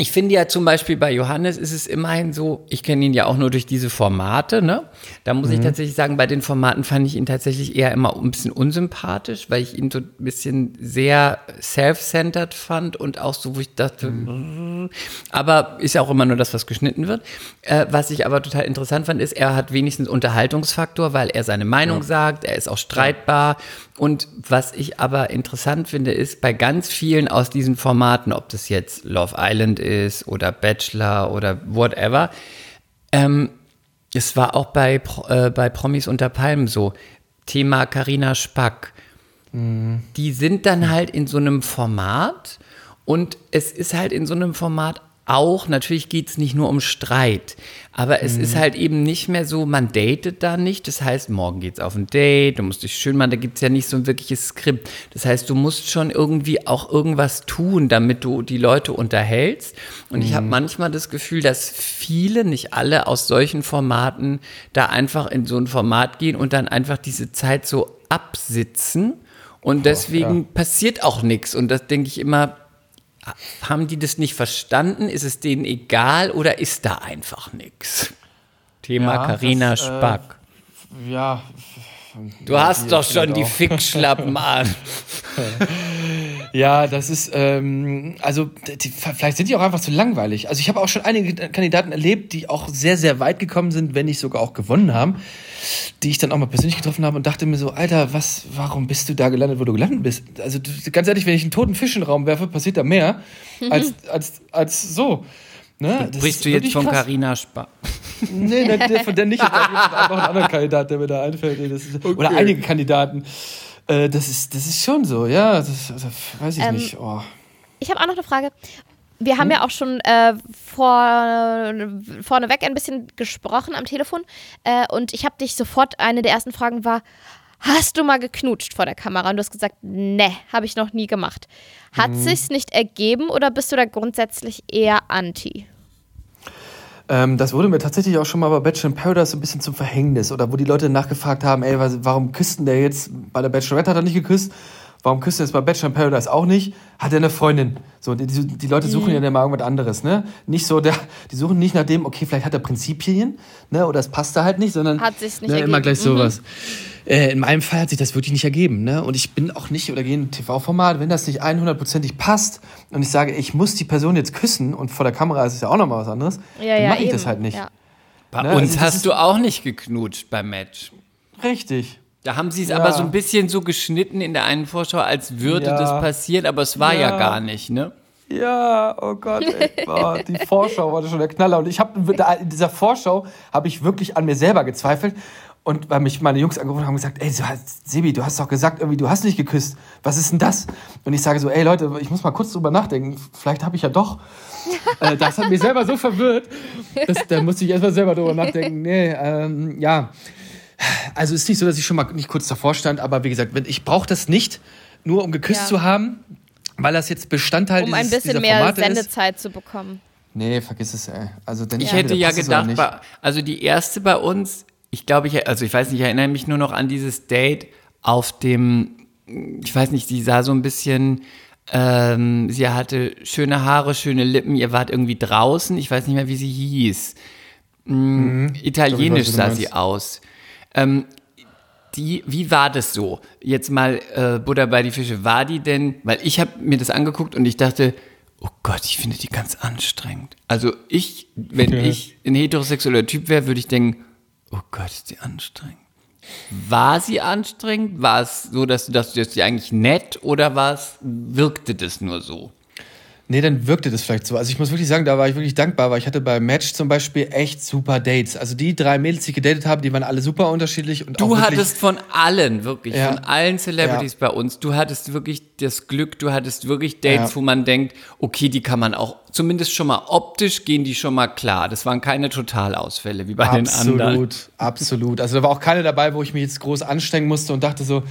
Ich finde ja zum Beispiel bei Johannes ist es immerhin so, ich kenne ihn ja auch nur durch diese Formate, ne? Da muss Mhm. ich tatsächlich sagen, bei den Formaten fand ich ihn tatsächlich eher immer ein bisschen unsympathisch, weil ich ihn so ein bisschen sehr self-centered fand und auch so, wo ich dachte, Mhm. aber ist ja auch immer nur das, was geschnitten wird. Äh, was ich aber total interessant fand, ist, er hat wenigstens Unterhaltungsfaktor, weil er seine Meinung sagt, er ist auch streitbar. Und was ich aber interessant finde, ist bei ganz vielen aus diesen Formaten, ob das jetzt Love Island ist oder Bachelor oder whatever, ähm, es war auch bei, äh, bei Promis unter Palmen so. Thema Karina Spack. Die sind dann halt in so einem Format und es ist halt in so einem Format auch, natürlich geht es nicht nur um Streit, aber es ist halt eben nicht mehr so, man datet da nicht. Das heißt, morgen geht's auf ein Date, du musst dich schön machen, da gibt's ja nicht so ein wirkliches Skript. Das heißt, du musst schon irgendwie auch irgendwas tun, damit du die Leute unterhältst. Und ich habe manchmal das Gefühl, dass viele, nicht alle aus solchen Formaten da einfach in so ein Format gehen und dann einfach diese Zeit so absitzen. Und deswegen passiert auch nichts. Und das denke ich immer, haben die das nicht verstanden? Ist es denen egal oder ist da einfach nichts? Thema Ja, Karina das, äh, Spack. Ja, Du hast doch schon die. Fickschlappen an. Ja, das ist, ähm, also die, vielleicht sind die auch einfach zu langweilig. Also ich habe auch schon einige Kandidaten erlebt, die auch sehr, sehr weit gekommen sind, wenn nicht sogar auch gewonnen haben, die ich dann auch mal persönlich getroffen habe und dachte mir so, Alter, was, warum bist du da gelandet, wo du gelandet bist? Also ganz ehrlich, wenn ich einen toten Fisch in den Raum werfe, passiert da mehr als, als, als so. Ne? Ist du jetzt von. Carina Spar? Nee, der, der, von der nicht. Da gibt es noch einen anderen Kandidat, der mir da einfällt. Ist, Oder einige Kandidaten. Äh, das, ist, das ist schon so, ja. Das, das weiß ich Ähm, nicht. Oh. Ich habe auch noch eine Frage. Wir haben ja auch schon äh, vor, vorneweg ein bisschen gesprochen am Telefon äh, und ich habe dich sofort, eine der ersten Fragen war, hast du mal geknutscht vor der Kamera? Und du hast gesagt, ne, habe ich noch nie gemacht. Hat sich's nicht ergeben oder bist du da grundsätzlich eher anti? Ähm, das wurde mir tatsächlich auch schon mal bei Bachelor in Paradise so ein bisschen zum Verhängnis. Oder wo die Leute nachgefragt haben, ey, warum küsst denn der jetzt? Bei der Bachelorette hat er nicht geküsst. Warum küsst er jetzt bei Bachelor in Paradise auch nicht? Hat er eine Freundin? So, die, die, Leute suchen ja dann mal irgendwas anderes, ne? Nicht so, der, die suchen nicht nach dem, okay, vielleicht hat er Prinzipien, ne? Oder es passt da halt nicht, sondern Hat sich's nicht ne, ergeben. immer gleich Mhm. sowas. Äh, in meinem Fall hat sich das wirklich nicht ergeben, ne? Und ich bin auch nicht, oder gehe in ein TV-Format, wenn das nicht 100%ig passt und ich sage, ich muss die Person jetzt küssen und vor der Kamera ist es ja auch nochmal was anderes, Ja, dann ja, mache ich eben. das halt nicht. Ja. Bei Ne, uns also hast du auch nicht geknutscht beim Match. Richtig. Da haben sie es Ja. aber so ein bisschen so geschnitten in der einen Vorschau, als würde Ja. das passieren, aber es war ja, Ja. gar nicht, ne? Ja, oh Gott, ey. Boah, die Vorschau war schon der Knaller. Und ich habe in dieser Vorschau habe ich wirklich an mir selber gezweifelt. Und weil mich meine Jungs angerufen haben und gesagt, ey, Sebi, du hast doch gesagt, irgendwie, du hast nicht geküsst. Was ist denn das? Und ich sage so, ey Leute, ich muss mal kurz drüber nachdenken. Vielleicht habe ich ja doch. äh, das hat mich selber so verwirrt. Da musste ich erstmal selber drüber nachdenken. Nee, ähm, ja. Also ist nicht so, dass ich schon mal nicht kurz davor stand, aber wie gesagt, ich brauche das nicht, nur um geküsst Ja. zu haben, weil das jetzt Bestandteil Um dieses, ein bisschen mehr Formate ist. Sendezeit zu bekommen. Nee, vergiss es, ey. Also, dann Ich hätte ja gedacht, bei, also die erste bei uns, ich glaube, ich, also ich weiß nicht, ich erinnere mich nur noch an dieses Date auf dem, ich weiß nicht, sie sah so ein bisschen, ähm, sie hatte schöne Haare, schöne Lippen, ihr wart irgendwie draußen, ich weiß nicht mehr, wie sie hieß. Mm, Italienisch was du sah sie aus. Ähm, die, wie war das so? Jetzt mal äh, Buddha bei die Fische. War die denn, weil ich habe mir das angeguckt und ich dachte, oh Gott, ich finde die ganz anstrengend. Also ich, wenn Ja. ich ein heterosexueller Typ wäre, würde ich denken, oh Gott, ist die anstrengend. War sie anstrengend? War es so, dass du dachtest, ist die eigentlich nett oder war es, wirkte das nur so? Nee, dann wirkte das vielleicht so. Also ich muss wirklich sagen, da war ich wirklich dankbar, weil ich hatte bei Match zum Beispiel echt super Dates. Also die drei Mädels, die ich gedatet habe, die waren alle super unterschiedlich und Du hattest von allen, wirklich, Ja. von allen Celebrities bei uns, du hattest wirklich das Glück, du hattest wirklich Dates, Ja. wo man denkt, okay, die kann man auch, zumindest schon mal optisch gehen die schon mal klar. Das waren keine Totalausfälle wie bei den anderen. Absolut, absolut. Also da war auch keine dabei, wo ich mich jetzt groß anstrengen musste und dachte so,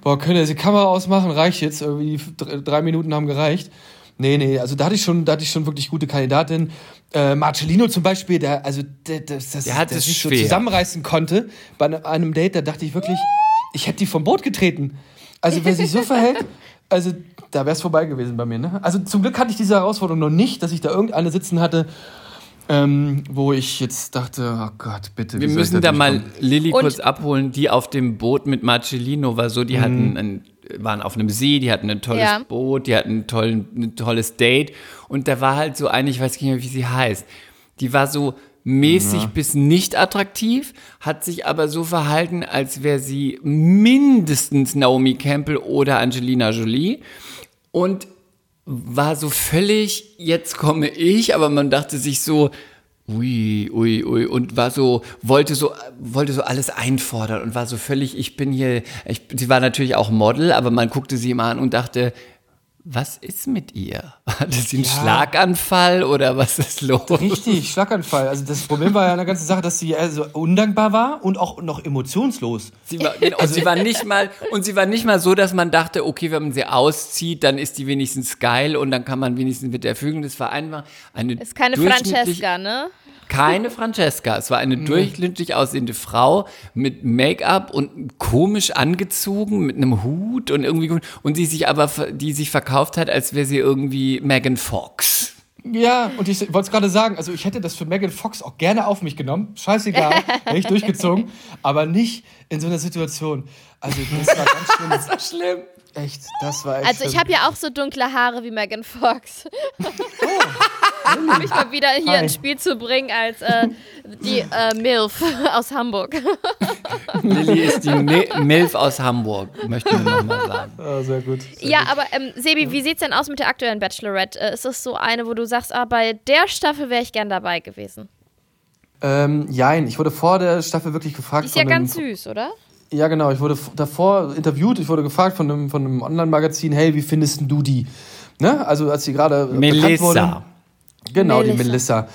boah, ihr jetzt die Kamera ausmachen? Reicht jetzt. Irgendwie dr- drei Minuten haben gereicht. Nee, nee, also da hatte ich schon, da hatte ich schon wirklich gute Kandidatinnen. Äh, Marcellino zum Beispiel, der, also der, das, das, Der hat es sich so schwer. zusammenreißen konnte bei einem- einem Date, da dachte ich wirklich, ich hätte die vom Boot getreten. Also wer sich so verhält, also da wäre es vorbei gewesen bei mir. Ne? Also zum Glück hatte ich diese Herausforderung noch nicht, dass ich da irgendeine sitzen hatte, ähm, wo ich jetzt dachte, oh Gott, bitte. Wir müssen da mal? Lilly kurz abholen, die auf dem Boot mit Marcellino war so, die hatten ein, waren auf einem See, die hatten ein tolles Ja. Boot, die hatten ein, tollen, ein tolles Date. Und da war halt so eine, ich weiß nicht mehr, wie sie heißt, die war so mäßig bis nicht attraktiv, hat sich aber so verhalten, als wäre sie mindestens Naomi Campbell oder Angelina Jolie. Und war so völlig, jetzt komme ich, aber man dachte sich so, ui, ui, ui, und war so, wollte so, wollte so alles einfordern und war so völlig, ich bin hier, ich, sie war natürlich auch Model, aber man guckte sie immer an und dachte, was ist mit ihr? Hatte sie einen Schlaganfall oder was ist los? Richtig, Schlaganfall. Also das Problem war ja an der ganzen Sache, dass sie also undankbar war und auch noch emotionslos. Sie war, genau, und sie war nicht mal, und sie war nicht mal so, dass man dachte, okay, wenn man sie auszieht, dann ist die wenigstens geil und dann kann man wenigstens mit der vögeln. Das war einfach eine Ist keine Francesca, ne? Keine Francesca. Es war eine durchschnittlich aussehende Frau mit Make-up und komisch angezogen, mit einem Hut und irgendwie, und die sich aber, die sich verkauft hat, als wäre sie irgendwie Megan Fox. Ja, und ich wollte es gerade sagen, also ich hätte das für Megan Fox auch gerne auf mich genommen. Scheißegal, hätte ich durchgezogen, aber nicht in so einer Situation. Also das war ganz schlimm. Das war schlimm. Echt, das war echt Also ich habe ja auch so dunkle Haare wie Megan Fox. um mich mal wieder hier Hi. ins Spiel zu bringen als äh, die äh, MILF aus Hamburg. Lilly ist die Mi- Milf aus Hamburg, möchten wir nochmal sagen. Ah, sehr gut. Sehr Ja, gut. aber ähm, Sebi, wie sieht's denn aus mit der aktuellen Bachelorette? Äh, ist das so eine, wo du sagst, ah, bei der Staffel wäre ich gern dabei gewesen? Ähm, jein, ich wurde vor der Staffel wirklich gefragt Die ist ja ganz süß, oder? Ja, genau. Ich wurde davor interviewt. Ich wurde gefragt von einem, von einem Online-Magazin, hey, wie findest du die? Ne? Also als sie gerade bekannt wurde. Melissa. Genau, die Melissa. Melissa.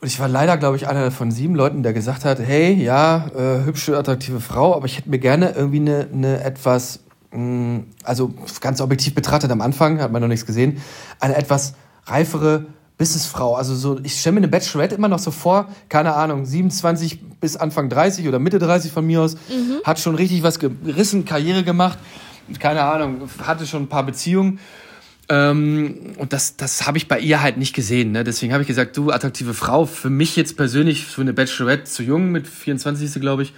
Und ich war leider, glaube ich, einer von sieben Leuten, der gesagt hat, hey, ja, äh, hübsche, attraktive Frau, aber ich hätte mir gerne irgendwie eine, eine etwas, mh, also ganz objektiv betrachtet am Anfang, hat man noch nichts gesehen, eine etwas reifere Businessfrau. Also so, ich stelle mir eine Bachelorette immer noch so vor, keine Ahnung, 27 bis Anfang 30 oder Mitte 30 von mir aus, hat schon richtig was gerissen, Karriere gemacht, keine Ahnung, hatte schon ein paar Beziehungen. Ähm, und das, das habe ich bei ihr halt nicht gesehen. Ne? Deswegen habe ich gesagt, du, attraktive Frau, für mich jetzt persönlich, für eine Bachelorette zu jung, mit 24 ist sie, glaube ich.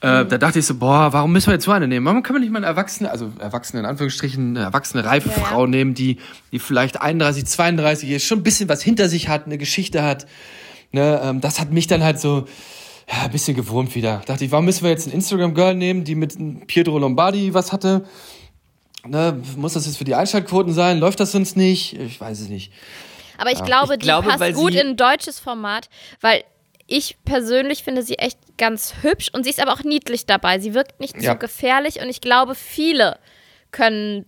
Äh, Da dachte ich so, boah, warum müssen wir jetzt so eine nehmen? Warum können wir nicht mal eine erwachsene, also erwachsene in Anführungsstrichen, eine erwachsene, reife Ja, ja. Frau nehmen, die, die vielleicht 31, 32 ist, schon ein bisschen was hinter sich hat, eine Geschichte hat. Ne? Ähm, das hat mich dann halt so ja, ein bisschen gewurmt wieder. Dachte ich, warum müssen wir jetzt ein Instagram-Girl nehmen, die mit Pietro Lombardi was hatte? Ne, muss das jetzt für die Einschaltquoten sein? Läuft das sonst nicht? Ich weiß es nicht. Aber ich glaube, Ich die glaube, passt gut in ein deutsches Format, weil ich persönlich finde sie echt ganz hübsch und sie ist aber auch niedlich dabei. Sie wirkt nicht Ja. zu gefährlich und ich glaube, viele können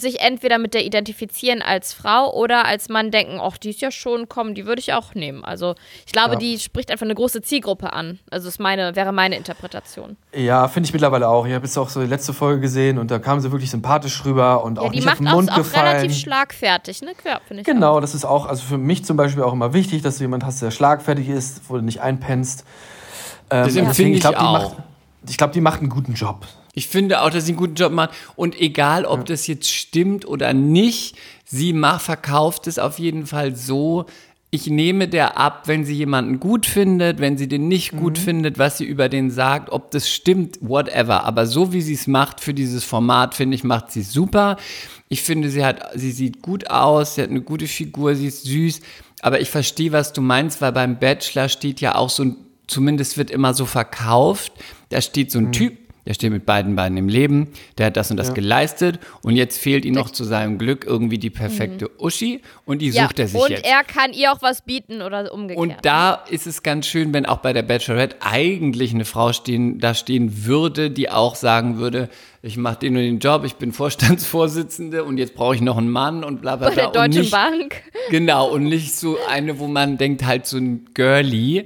sich entweder mit der identifizieren als Frau oder als Mann denken, ach, die ist ja schon, komm, die würde ich auch nehmen. Also ich glaube, Ja. die spricht einfach eine große Zielgruppe an. Also ist meine, wäre meine Interpretation. Ja, finde ich mittlerweile auch. Ich habe jetzt auch so die letzte Folge gesehen und da kam sie wirklich sympathisch rüber und Ja, auch die nicht macht auf den auch, Mund auch gefallen. relativ schlagfertig, ne? Ja, finde ich. Genau, das ist auch, also für mich zum Beispiel auch immer wichtig, dass du jemand hast, der schlagfertig ist, wo du nicht einpennst. Ähm, Das deswegen, ich glaub, auch. Macht, ich glaube, die macht einen guten Job. Ich finde auch, dass sie einen guten Job macht. Und egal, ob das jetzt stimmt oder nicht, sie macht, verkauft es auf jeden Fall so. Ich nehme der ab, wenn sie jemanden gut findet, wenn sie den nicht gut findet, was sie über den sagt, ob das stimmt, whatever. Aber so wie sie es macht für dieses Format, finde ich, macht sie super. Ich finde, sie hat, sie sieht gut aus, sie hat eine gute Figur, sie ist süß. Aber ich verstehe, was du meinst, weil beim Bachelor steht ja auch so ein, zumindest wird immer so verkauft, da steht so ein Typ, der steht mit beiden Beinen im Leben, der hat das und das geleistet und jetzt fehlt ihm noch zu seinem Glück irgendwie die perfekte Uschi und die Ja, sucht er sich und jetzt. er kann ihr auch was bieten oder umgekehrt. Und da ist es ganz schön, wenn auch bei der Bachelorette eigentlich eine Frau stehen, da stehen würde, die auch sagen würde, ich mache den und den Job, ich bin Vorstandsvorsitzende und jetzt brauche ich noch einen Mann und bla bla bei bla. der und Deutschen nicht, Bank. Genau, und nicht so eine, wo man denkt, halt so ein Girly.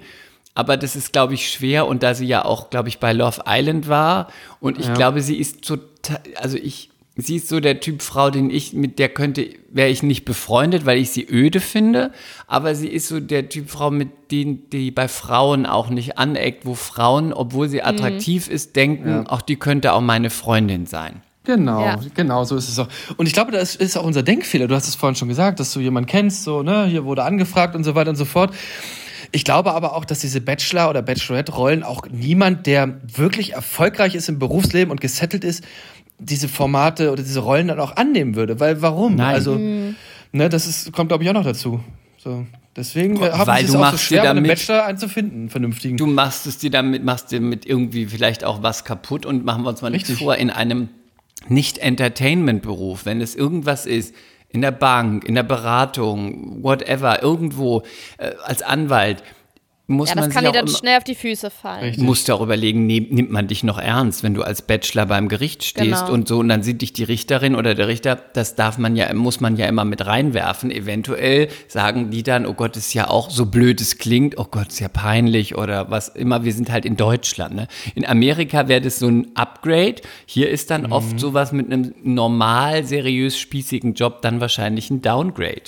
Aber das ist, glaube ich, schwer. Und da sie ja auch, glaube ich, bei Love Island war. Und ich glaube, sie ist total, also ich, sie ist so der Typ Frau, den ich, mit der könnte, wäre ich nicht befreundet, weil ich sie öde finde. Aber sie ist so der Typ Frau, mit denen, die bei Frauen auch nicht aneckt, wo Frauen, obwohl sie attraktiv ist, denken, auch die könnte auch meine Freundin sein. Genau, Ja. genau, so ist es auch. Und ich glaube, das ist auch unser Denkfehler. Du hast es vorhin schon gesagt, dass du jemanden kennst, so, ne, hier wurde angefragt und so weiter und so fort. Ich glaube aber auch, dass diese Bachelor- oder Bachelorette-Rollen auch niemand, der wirklich erfolgreich ist im Berufsleben und gesettelt ist, diese Formate oder diese Rollen dann auch annehmen würde. Weil warum? Nein. Also, Mhm. ne, das ist, kommt, glaube ich, auch noch dazu. So. Deswegen haben Weil sie es auch so schwer, damit- Bachelor einen zu finden, einen vernünftigen. Du machst es dir damit, machst dir mit irgendwie vielleicht auch was kaputt und machen wir uns mal Richtig. vor, in einem Nicht-Entertainment-Beruf, wenn es irgendwas ist, in der Bank, in der Beratung, whatever, irgendwo, äh, als Anwalt, muss Ja, man das kann sich dir dann schnell auf die Füße fallen. Richtig. musst du auch überlegen, nehm, nimmt man dich noch ernst, wenn du als Bachelor beim Gericht stehst Genau. und so und dann sieht dich die Richterin oder der Richter, das darf man ja, muss man ja immer mit reinwerfen. Eventuell sagen die dann, oh Gott, ist ja auch so blöd es klingt, oh Gott, ist ja peinlich oder was immer. Wir sind halt in Deutschland. Ne? In Amerika wäre das so ein Upgrade. Hier ist dann oft sowas mit einem normal, seriös, spießigen Job dann wahrscheinlich ein Downgrade.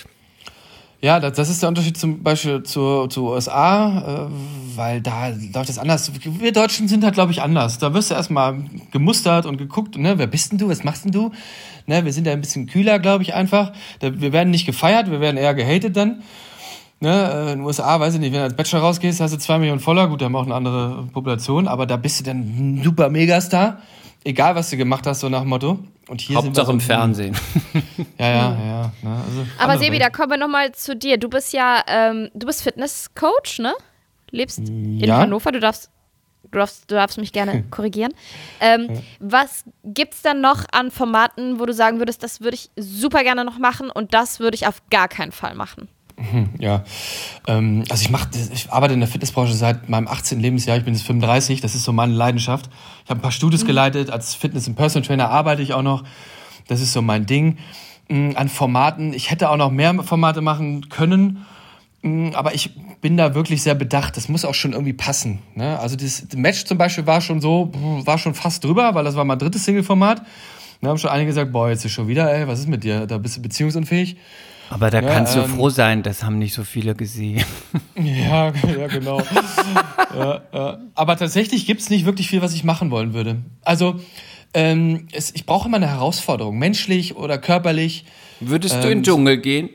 Ja, das, das ist der Unterschied zum Beispiel zu, zu USA, äh, weil da läuft das anders. Wir Deutschen sind halt, glaube ich, anders. Da wirst du erstmal gemustert und geguckt, ne, wer bist denn du, was machst denn du? Ne, wir sind ja ein bisschen kühler, glaube ich, einfach. Da, wir werden nicht gefeiert, wir werden eher gehatet dann. Ne, äh, in den USA, weiß ich nicht, wenn du als Bachelor rausgehst, hast du zwei Millionen Voller, gut, da haben auch eine andere Population, aber da bist du dann ein super Megastar. Egal, was du gemacht hast, so nach dem Motto. Und hier Hauptsache sind im wir so, Fernsehen. Ja, ja, ja. Ne, also Aber Sebi, Welt. da kommen wir nochmal zu dir. Du bist ja, ähm, du bist Fitnesscoach, ne? Lebst in Ja. Hannover. Du darfst, du darfst, du darfst mich gerne korrigieren. Ähm, Was gibt's dann noch an Formaten, wo du sagen würdest, das würde ich super gerne noch machen und das würde ich auf gar keinen Fall machen? Ja, ähm, also ich mache, ich arbeite in der Fitnessbranche seit meinem 18. Lebensjahr. Ich bin jetzt 35, das ist so meine Leidenschaft. Ich habe ein paar Studios geleitet, als Fitness- und Personal Trainer arbeite ich auch noch. Das ist so mein Ding. Mm, An Formaten, ich hätte auch noch mehr Formate machen können, mm, aber ich bin da wirklich sehr bedacht. Das muss auch schon irgendwie passen. Ne? Also das Match zum Beispiel war schon so, war schon fast drüber, weil das war mein drittes Single-Format. Da haben schon einige gesagt, boah, jetzt ist schon wieder, ey, was ist mit dir? Da bist du beziehungsunfähig. Aber da Ja, kannst du ähm, froh sein, das haben nicht so viele gesehen. Ja, ja genau. ja, ja. Aber tatsächlich gibt es nicht wirklich viel, was ich machen wollen würde. Also, ähm, es, ich brauche immer eine Herausforderung, menschlich oder körperlich. Würdest du Ähm, in den Dschungel gehen?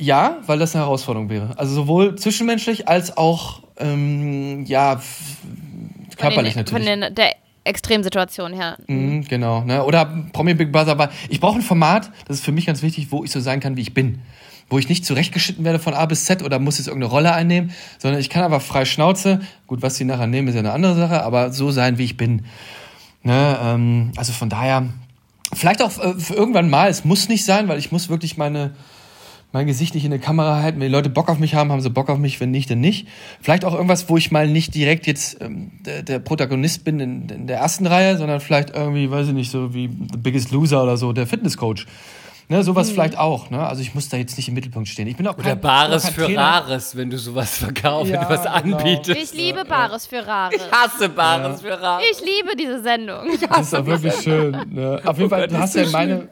Ja, weil das eine Herausforderung wäre. Also sowohl zwischenmenschlich als auch, ähm, ja, körperlich von den, natürlich. Von den, der Extremsituation her. Mhm, genau, ne? Oder Promi Big Brother, aber ich brauche ein Format, das ist für mich ganz wichtig, wo ich so sein kann, wie ich bin. Wo ich nicht zurechtgeschnitten werde von A bis Z oder muss jetzt irgendeine Rolle einnehmen, sondern ich kann einfach frei Schnauze, gut, was sie nachher nehmen, ist ja eine andere Sache, aber so sein, wie ich bin. Ne? Ähm, also von daher, vielleicht auch äh, irgendwann mal, es muss nicht sein, weil ich muss wirklich meine, mein Gesicht nicht in der Kamera halten. Wenn die Leute Bock auf mich haben, haben sie Bock auf mich, wenn nicht, dann nicht. Vielleicht auch irgendwas, wo ich mal nicht direkt jetzt ähm, der, der Protagonist bin in, in der ersten Reihe, sondern vielleicht irgendwie, weiß ich nicht, so wie The Biggest Loser oder so, der Fitnesscoach. Ne, sowas vielleicht auch. Ne? Also ich muss da jetzt nicht im Mittelpunkt stehen. Ich bin auch Oder kein, Bares kein für Trainer. Rares, wenn du sowas verkaufst, Ja, wenn du was genau. anbietest. Ich liebe Bares für Rares. Ich hasse Bares für Rares. Ich liebe diese Sendung. Das ist auch wirklich schön. Ne? Auf jeden Fall, du hast ja in, meine,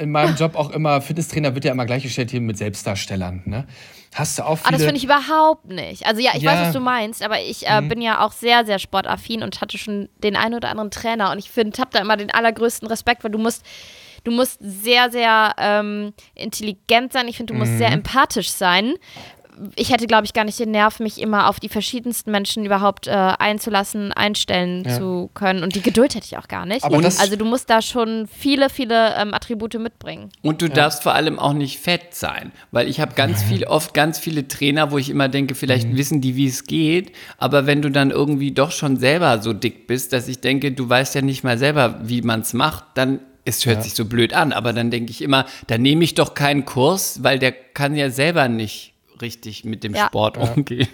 in meinem Job auch immer, Fitnesstrainer wird ja immer gleichgestellt hier mit Selbstdarstellern. Ne? Hast du auch Ah, viele... das finde ich überhaupt nicht. Also ja, ich Ja. weiß, was du meinst, aber ich äh, bin ja auch sehr, sehr sportaffin und hatte schon den einen oder anderen Trainer und ich finde, habe da immer den allergrößten Respekt, weil du musst, du musst sehr, sehr ähm, intelligent sein. Ich finde, du musst sehr empathisch sein. Ich hätte, glaube ich, gar nicht den Nerv, mich immer auf die verschiedensten Menschen überhaupt äh, einzulassen, einstellen zu können. Und die Geduld hätte ich auch gar nicht. Also du musst da schon viele, viele ähm, Attribute mitbringen. Und du darfst vor allem auch nicht fett sein, weil ich habe ganz viel, oft ganz viele Trainer, wo ich immer denke, vielleicht wissen die, wie es geht, aber wenn du dann irgendwie doch schon selber so dick bist, dass ich denke, du weißt ja nicht mal selber, wie man es macht, dann es hört sich so blöd an, aber dann denke ich immer, da nehme ich doch keinen Kurs, weil der kann ja selber nicht richtig mit dem Ja. Sport umgehen.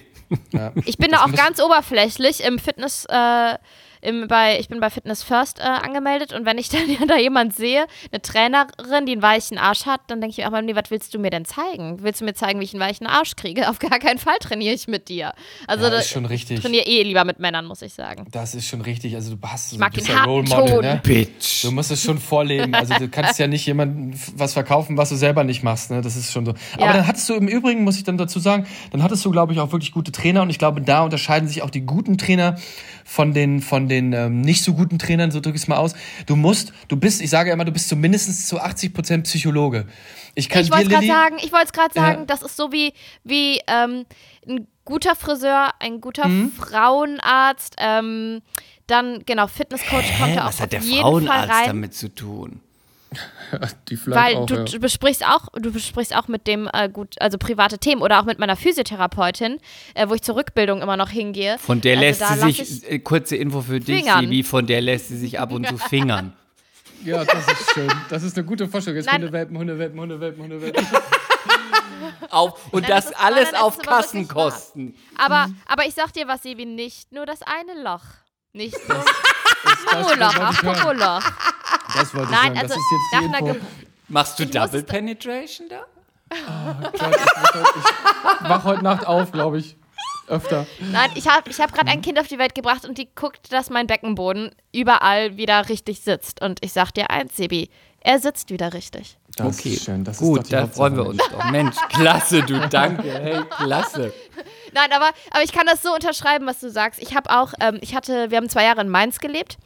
Ich bin da auch ganz oberflächlich im Fitness, äh, im, bei, ich bin bei Fitness First äh, angemeldet und wenn ich dann ja da jemand sehe, eine Trainerin, die einen weichen Arsch hat, dann denke ich mir auch mal, nee, was willst du mir denn zeigen? Willst du mir zeigen, wie ich einen weichen Arsch kriege? Auf gar keinen Fall trainiere ich mit dir. Also Ja, da- ist schon richtig. ich trainiere eh lieber mit Männern, muss ich sagen. Das ist schon richtig. Also du hast so mag bist den ja harten Role Model, Ton. ne? Bitch. Du musst es schon vorleben. Also du kannst ja nicht jemandem was verkaufen, was du selber nicht machst. Ne? Das ist schon so. Ja. Aber dann hattest du im Übrigen, muss ich dann dazu sagen, dann hattest du, glaube ich, auch wirklich gute Trainer. Und ich glaube, da unterscheiden sich auch die guten Trainer von den, von den ähm, nicht so guten Trainern, so drücke ich es mal aus. Du musst, du bist, ich sage ja immer, du bist zumindest zu 80 Prozent Psychologe. Ich kann Ich wollte es dir, gerade Lilly, sagen, ich wollte es gerade Ja. sagen, das ist so wie, wie ähm, ein guter Friseur, ein guter Mhm. Frauenarzt, ähm, dann, genau, Fitnesscoach kommt da auch Was hat der auf jeden Fall Frauenarzt rein. damit zu tun? die Weil auch, du, ja. du besprichst auch, du besprichst auch mit dem äh, gut, also private Themen oder auch mit meiner Physiotherapeutin, äh, wo ich zur Rückbildung immer noch hingehe. Von der Also lässt sie sich, ich- äh, kurze Info für dich, Fingern. Sibi, von der lässt sie sich ab und zu fingern. Ja, das ist schön. Das ist eine gute Vorstellung. Jetzt Nein. Hundewelpen, Hundewelpen, Hundewelpen, Hundewelpen. Auf, und Nein, das, das alles auf Kassenkosten. Aber, Mhm. aber ich sag dir was, Sebi, nicht nur das eine Loch. Nicht nur das Popo-Loch, auch. Popo-Loch. Das wollte ich Nein, sagen. also das ist jetzt nach die Info. Machst du Ich Double Penetration da? Ich wach heute Nacht auf, glaube ich. Öfter. Nein, ich habe ich hab gerade ein Kind auf die Welt gebracht und die guckt, dass mein Beckenboden überall wieder richtig sitzt. Und ich sag dir eins, Sebi, er sitzt wieder richtig. Das Okay, ist schön. Das ist gut, da freuen wir uns doch. Mensch, klasse, du, danke, hey, klasse. Nein, aber, aber ich kann das so unterschreiben, was du sagst. Ich habe auch, ähm, ich hatte, wir haben zwei Jahre in Mainz gelebt.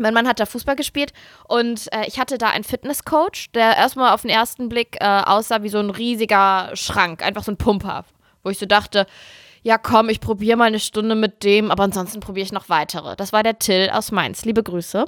Mein Mann hat da Fußball gespielt und äh, ich hatte da einen Fitnesscoach, der erstmal auf den ersten Blick äh, aussah wie so ein riesiger Schrank, einfach so ein Pumper, wo ich so dachte, ja komm, ich probiere mal eine Stunde mit dem, aber ansonsten probiere ich noch weitere. Das war der Till aus Mainz. Liebe Grüße.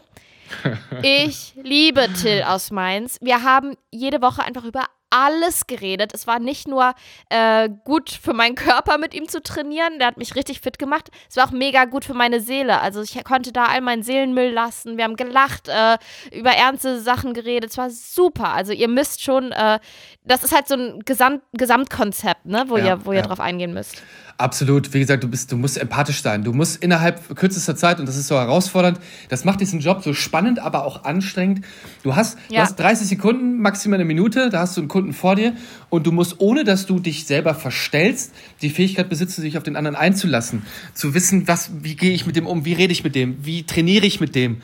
Ich liebe Till aus Mainz. Wir haben jede Woche einfach über alles geredet. Es war nicht nur äh, gut für meinen Körper mit ihm zu trainieren, der hat mich richtig fit gemacht. Es war auch mega gut für meine Seele. Also ich konnte da all meinen Seelenmüll lassen. Wir haben gelacht, äh, über ernste Sachen geredet. Es war super. Also ihr müsst schon, äh, das ist halt so ein Gesamt Gesamtkonzept, ne, wo Ja, ihr, wo ihr ja. drauf eingehen müsst. Absolut. Wie gesagt, du bist, du musst empathisch sein. Du musst innerhalb kürzester Zeit, und das ist so herausfordernd, das macht diesen Job so spannend, aber auch anstrengend. Du hast, du Ja. hast 30 Sekunden, maximal eine Minute, da hast du einen Kunden vor dir und du musst, ohne dass du dich selber verstellst, die Fähigkeit besitzen, sich auf den anderen einzulassen. Zu wissen, was, wie gehe ich mit dem um, wie rede ich mit dem, wie trainiere ich mit dem.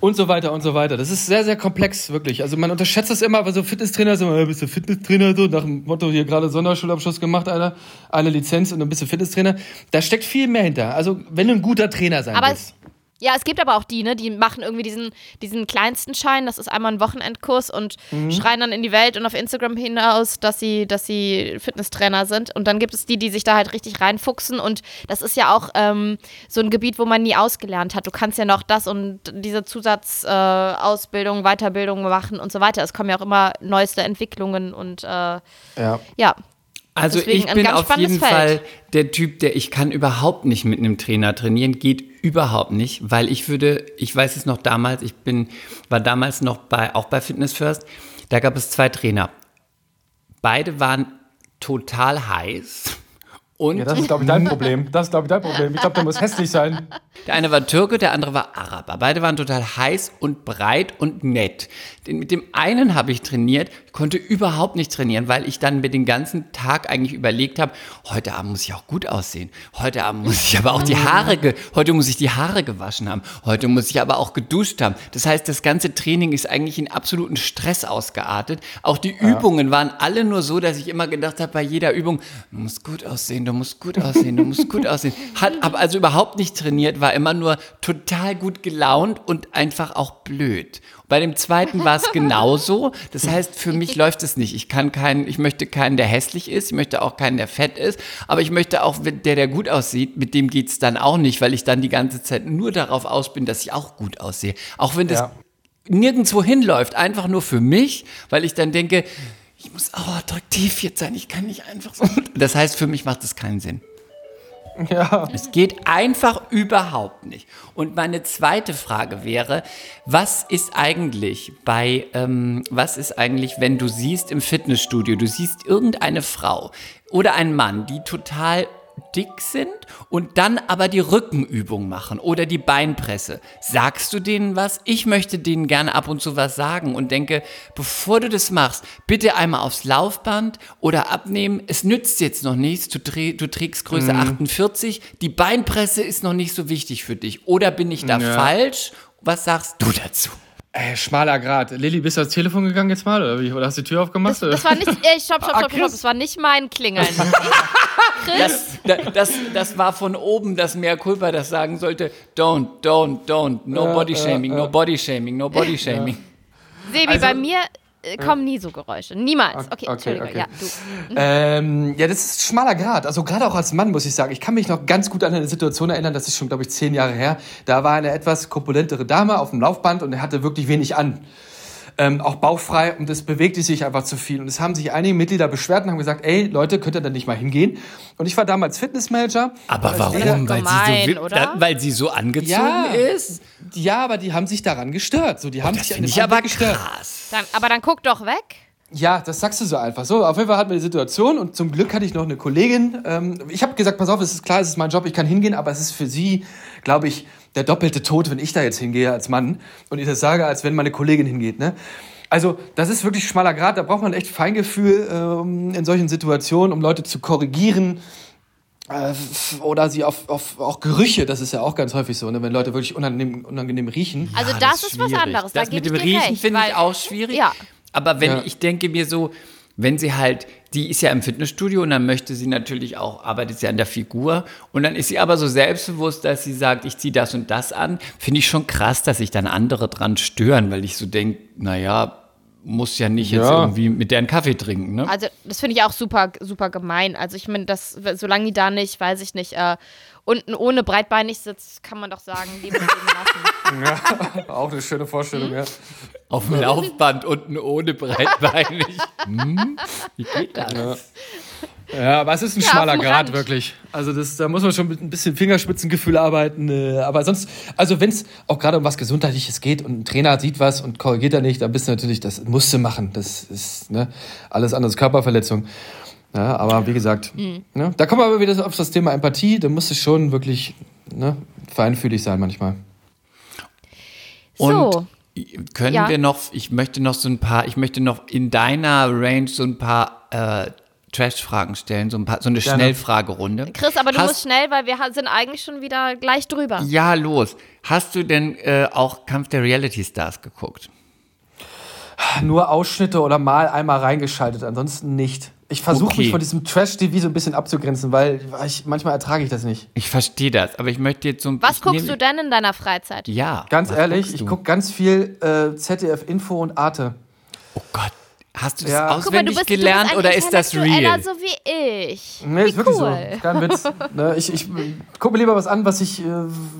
Und so weiter und so weiter. Das ist sehr, sehr komplex, wirklich. Also man unterschätzt das immer, weil so Fitnesstrainer so, äh, bist du Fitnesstrainer, so nach dem Motto, hier gerade Sonderschulabschluss gemacht, Alter, eine Lizenz und dann bist du Fitnesstrainer. Da steckt viel mehr hinter. Also wenn du ein guter Trainer sein Aber willst. Ja, es gibt aber auch die, ne, die machen irgendwie diesen, diesen kleinsten Schein, das ist einmal ein Wochenendkurs und Mhm. schreien dann in die Welt und auf Instagram hinaus, dass sie, dass sie Fitnesstrainer sind. Und dann gibt es die, die sich da halt richtig reinfuchsen. Und das ist ja auch ähm, so ein Gebiet, wo man nie ausgelernt hat. Du kannst ja noch das und diese Zusatzausbildung, äh, Weiterbildung machen und so weiter. Es kommen ja auch immer neueste Entwicklungen und äh, Ja. ja. Also Deswegen ich ein bin ganz auf spannendes jeden Feld. Fall der Typ, der ich kann überhaupt nicht mit einem Trainer trainieren, geht überhaupt nicht, weil ich würde, ich weiß es noch damals, ich bin, war damals noch bei, auch bei Fitness First, da gab es zwei Trainer. Beide waren total heiß und Ja, das ist, glaube ich, dein Problem. Das ist, glaube ich, dein Problem. Ich glaube, der muss hässlich sein. Der eine war Türke, der andere war Araber. Beide waren total heiß und breit und nett. Den, mit dem einen habe ich trainiert, konnte überhaupt nicht trainieren, weil ich dann mir den ganzen Tag eigentlich überlegt habe, heute Abend muss ich auch gut aussehen. Heute Abend muss ich aber auch die Haare, ge heute muss ich die Haare gewaschen haben. Heute muss ich aber auch geduscht haben. Das heißt, das ganze Training ist eigentlich in absoluten Stress ausgeartet. Auch die Übungen waren alle nur so, dass ich immer gedacht habe, bei jeder Übung, du musst gut aussehen, du musst gut aussehen, du musst gut aussehen. Hat, habe also überhaupt nicht trainiert, war immer nur total gut gelaunt und einfach auch blöd. Bei dem zweiten war es genauso. Das heißt, für mich läuft es nicht. Ich kann keinen, ich möchte keinen, der hässlich ist. Ich möchte auch keinen, der fett ist. Aber ich möchte auch, der, der gut aussieht, mit dem geht's dann auch nicht, weil ich dann die ganze Zeit nur darauf aus bin, dass ich auch gut aussehe. Auch wenn das Ja. nirgendwo hinläuft, einfach nur für mich, weil ich dann denke, ich muss auch attraktiv jetzt sein. Ich kann nicht einfach so. Das heißt, für mich macht das keinen Sinn. Ja. Es geht einfach überhaupt nicht. Und meine zweite Frage wäre, was ist eigentlich bei, ähm, was ist eigentlich, wenn du siehst im Fitnessstudio, du siehst irgendeine Frau oder einen Mann, die total dick sind und dann aber die Rückenübung machen oder die Beinpresse. Sagst du denen was? Ich möchte denen gerne ab und zu was sagen und denke, bevor du das machst, bitte einmal aufs Laufband oder abnehmen. Es nützt jetzt noch nichts. Du, du trägst Größe 48. Die Beinpresse ist noch nicht so wichtig für dich. Oder bin ich da Ja. falsch? Was sagst du dazu? Ey, schmaler Grad. Lilly, bist du ans Telefon gegangen jetzt mal? Oder, wie? oder hast du die Tür aufgemacht? Das, das war nicht, äh, stopp, stopp, stopp, stopp, das war nicht mein Klingeln. Das, da- das, das war von oben das Mehr Culpa, das sagen sollte, don't, don't, don't, no body shaming, no body shaming, no body shaming. Sebi, Also- bei mir äh, kommen nie so Geräusche. Niemals. Okay, Okay, Entschuldigung. okay. Ja, du. Ähm, ja, das ist schmaler Grad. Also gerade auch als Mann muss ich sagen, ich kann mich noch ganz gut an eine Situation erinnern, das ist schon, glaube ich, zehn Jahre her. Da war eine etwas korpulentere Dame auf dem Laufband und er hatte wirklich wenig an. Ähm, auch bauchfrei und es bewegte sich einfach zu viel. Und es haben sich einige Mitglieder beschwert und haben gesagt, ey Leute, könnt ihr da nicht mal hingehen? Und ich war damals Fitnessmanager. Aber warum? jeder- Weil gemein, sie, so, oder? da, weil sie so angezogen Ja. ist? Ja, aber die haben sich daran gestört. So, die haben Das sich an finde dem ich aber gestört. krass. Dann, aber dann guck doch weg. Ja, das sagst du so einfach. So, auf jeden Fall hatten wir die Situation und zum Glück hatte ich noch eine Kollegin. Ähm, ich habe gesagt, pass auf, es ist klar, es ist mein Job, ich kann hingehen, aber es ist für sie, glaube ich, der doppelte Tod, wenn ich da jetzt hingehe als Mann und ich das sage, als wenn meine Kollegin hingeht. Ne? Also das ist wirklich schmaler Grad, da braucht man echt Feingefühl ähm, in solchen Situationen, um Leute zu korrigieren. Äh, oder sie auf, auf auch Gerüche, das ist ja auch ganz häufig so, ne, wenn Leute wirklich unangenehm, unangenehm riechen. Also Ja, das, ist was schwierig. anderes. Da Das gebe mit dem Riechen finde ich auch schwierig. Ja. Aber wenn Ja. ich denke mir so, wenn sie halt, die ist ja im Fitnessstudio und dann möchte sie natürlich auch, arbeitet sie an der Figur und dann ist sie aber so selbstbewusst, dass sie sagt, ich ziehe das und das an, finde ich schon krass, dass sich dann andere dran stören, weil ich so denke, naja, muss ja nicht jetzt Ja. irgendwie mit deren Kaffee trinken, ne? Also, das finde ich auch super, super gemein. Also, ich meine, das, solange die da nicht, weiß ich nicht, äh, unten ohne breitbeinig sitzt, kann man doch sagen, leben lassen. Auch eine schöne Vorstellung, ja. Auf dem Laufband unten ohne breitbeinig. hm? Wie geht das? Ja, aber es ist ein Ja, schmaler Grad, wirklich. Also das, da muss man schon mit ein bisschen Fingerspitzengefühl arbeiten. äh, Aber sonst, also wenn es auch gerade um was Gesundheitliches geht und ein Trainer sieht was und korrigiert er nicht, dann bist du natürlich, das musst du machen. Das ist ne, alles andere Körperverletzung. Ja, aber wie gesagt, Mhm. ne, da kommen wir aber wieder auf das Thema Empathie. Da musst du schon wirklich ne, feinfühlig sein manchmal. Und So. Können Ja. wir noch, ich möchte noch so ein paar, ich möchte noch in deiner Range so ein paar äh, Trash-Fragen stellen, so, ein paar, so eine Gerne. Schnellfragerunde. Chris, aber du Hast- musst schnell, weil wir sind eigentlich schon wieder gleich drüber. Ja, los. Hast du denn äh, auch Kampf der Reality Stars geguckt? Nur Ausschnitte oder mal einmal reingeschaltet, ansonsten nicht. Ich versuche Okay. mich von diesem Trash-TV so ein bisschen abzugrenzen, weil ich, manchmal ertrage ich das nicht. Ich verstehe das, aber ich möchte jetzt so ein Was guckst du denn in deiner Freizeit? Ja. Ganz ehrlich, ich gucke ganz viel äh, ZDF Info und Arte. Oh Gott. Hast du das Ja. Guck mal, auswendig du bist, gelernt du bist oder ist das real? so wie ich. Nee, wie ist wirklich cool. so. Kein Witz. ne, ich, ich gucke mir lieber was an, was ich, äh,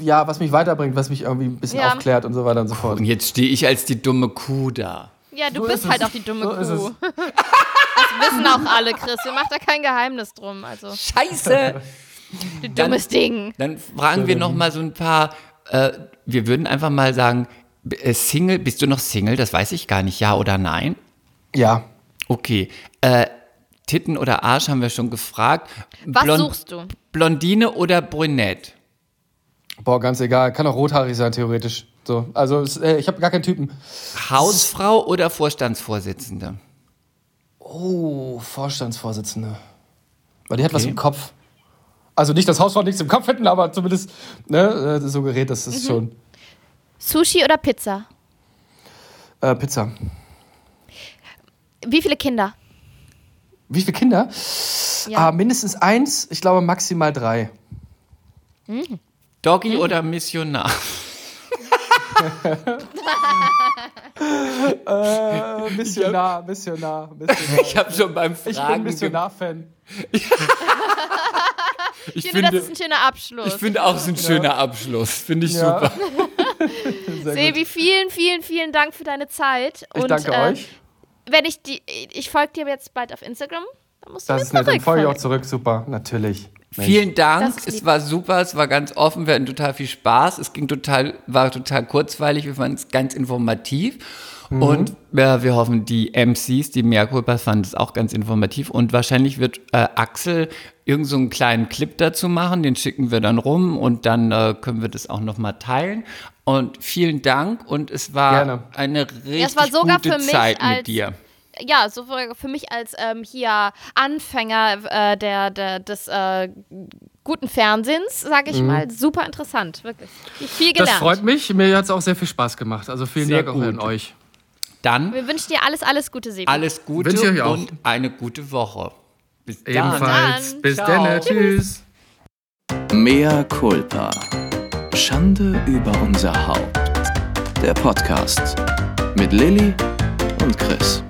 ja, was mich weiterbringt, was mich irgendwie ein bisschen Ja. aufklärt und so weiter und so fort. Und jetzt stehe ich als die dumme Kuh da. Ja, du So bist ist halt es. auch die dumme So Kuh. Das wissen auch alle, Chris. Wir machen da kein Geheimnis drum. Also, Scheiße! du dummes Ding. Dann fragen wir noch mal so ein paar. Äh, wir würden einfach mal sagen, äh, Single. Bist du noch Single? Das weiß ich gar nicht. Ja oder nein? Ja. Okay. Äh, Titten oder Arsch haben wir schon gefragt. Was Blond- suchst du? Blondine oder Brünett? Boah, ganz egal. Kann auch rothaarig sein, theoretisch. So. Also, äh, ich habe gar keinen Typen. Hausfrau oder Vorstandsvorsitzende? Oh, Vorstandsvorsitzende. Weil die hat was Okay. im Kopf. Also nicht, dass Hausfrauen nichts im Kopf hätten, aber zumindest ne, äh, so gerät, das Mhm. ist schon. Sushi oder Pizza? Äh, Pizza. Wie viele Kinder? Wie viele Kinder? Ja. Ah, mindestens eins, ich glaube maximal drei. Doggy Mhm. oder Missionar? Äh, Missionar, Missionar, Missionar. Ich habe schon beim Fragen. Ich bin Missionar-Fan. Ich Ich finde, das ist ein schöner Abschluss. ich finde auch, es ist ein schöner Abschluss. Finde ich Ja. super. Sehr Sebi, vielen, vielen, vielen Dank für deine Zeit. Ich Und, danke äh, euch. Wenn ich die, ich folge dir jetzt bald auf Instagram, dann musst du Das mir ist nett, dann folge ich auch zurück. Super, natürlich. Mensch. Vielen Dank. Es war super, es war ganz offen, wir hatten total viel Spaß. Es ging total, war total kurzweilig, wir fanden es ganz informativ. Mhm. Und äh, wir hoffen, die MCs, die Mehrkulpas, fanden es auch ganz informativ. Und wahrscheinlich wird äh, Axel irgend so einen kleinen Clip dazu machen, den schicken wir dann rum und dann äh, können wir das auch nochmal teilen. Und vielen Dank und es war Gerne. eine richtig es war sogar gute für mich Zeit mit dir. Ja, so für, für mich als ähm, hier Anfänger äh, der, der, des äh, guten Fernsehens, sage ich mal, super interessant, wirklich. Viel Mhm. Das gelernt. freut mich. Mir hat es auch sehr viel Spaß gemacht. Also vielen Sehr Dank auch gut. an euch. Dann Wir wünschen dir alles, alles Gute, Sebi. alles Gute Wünsche ich euch auch. und eine gute Woche. Bis dann. Ebenfalls. dann. Bis dann. Tschüss. Mea culpa. Schande über unser Haupt. Der Podcast mit Lilly und Chris.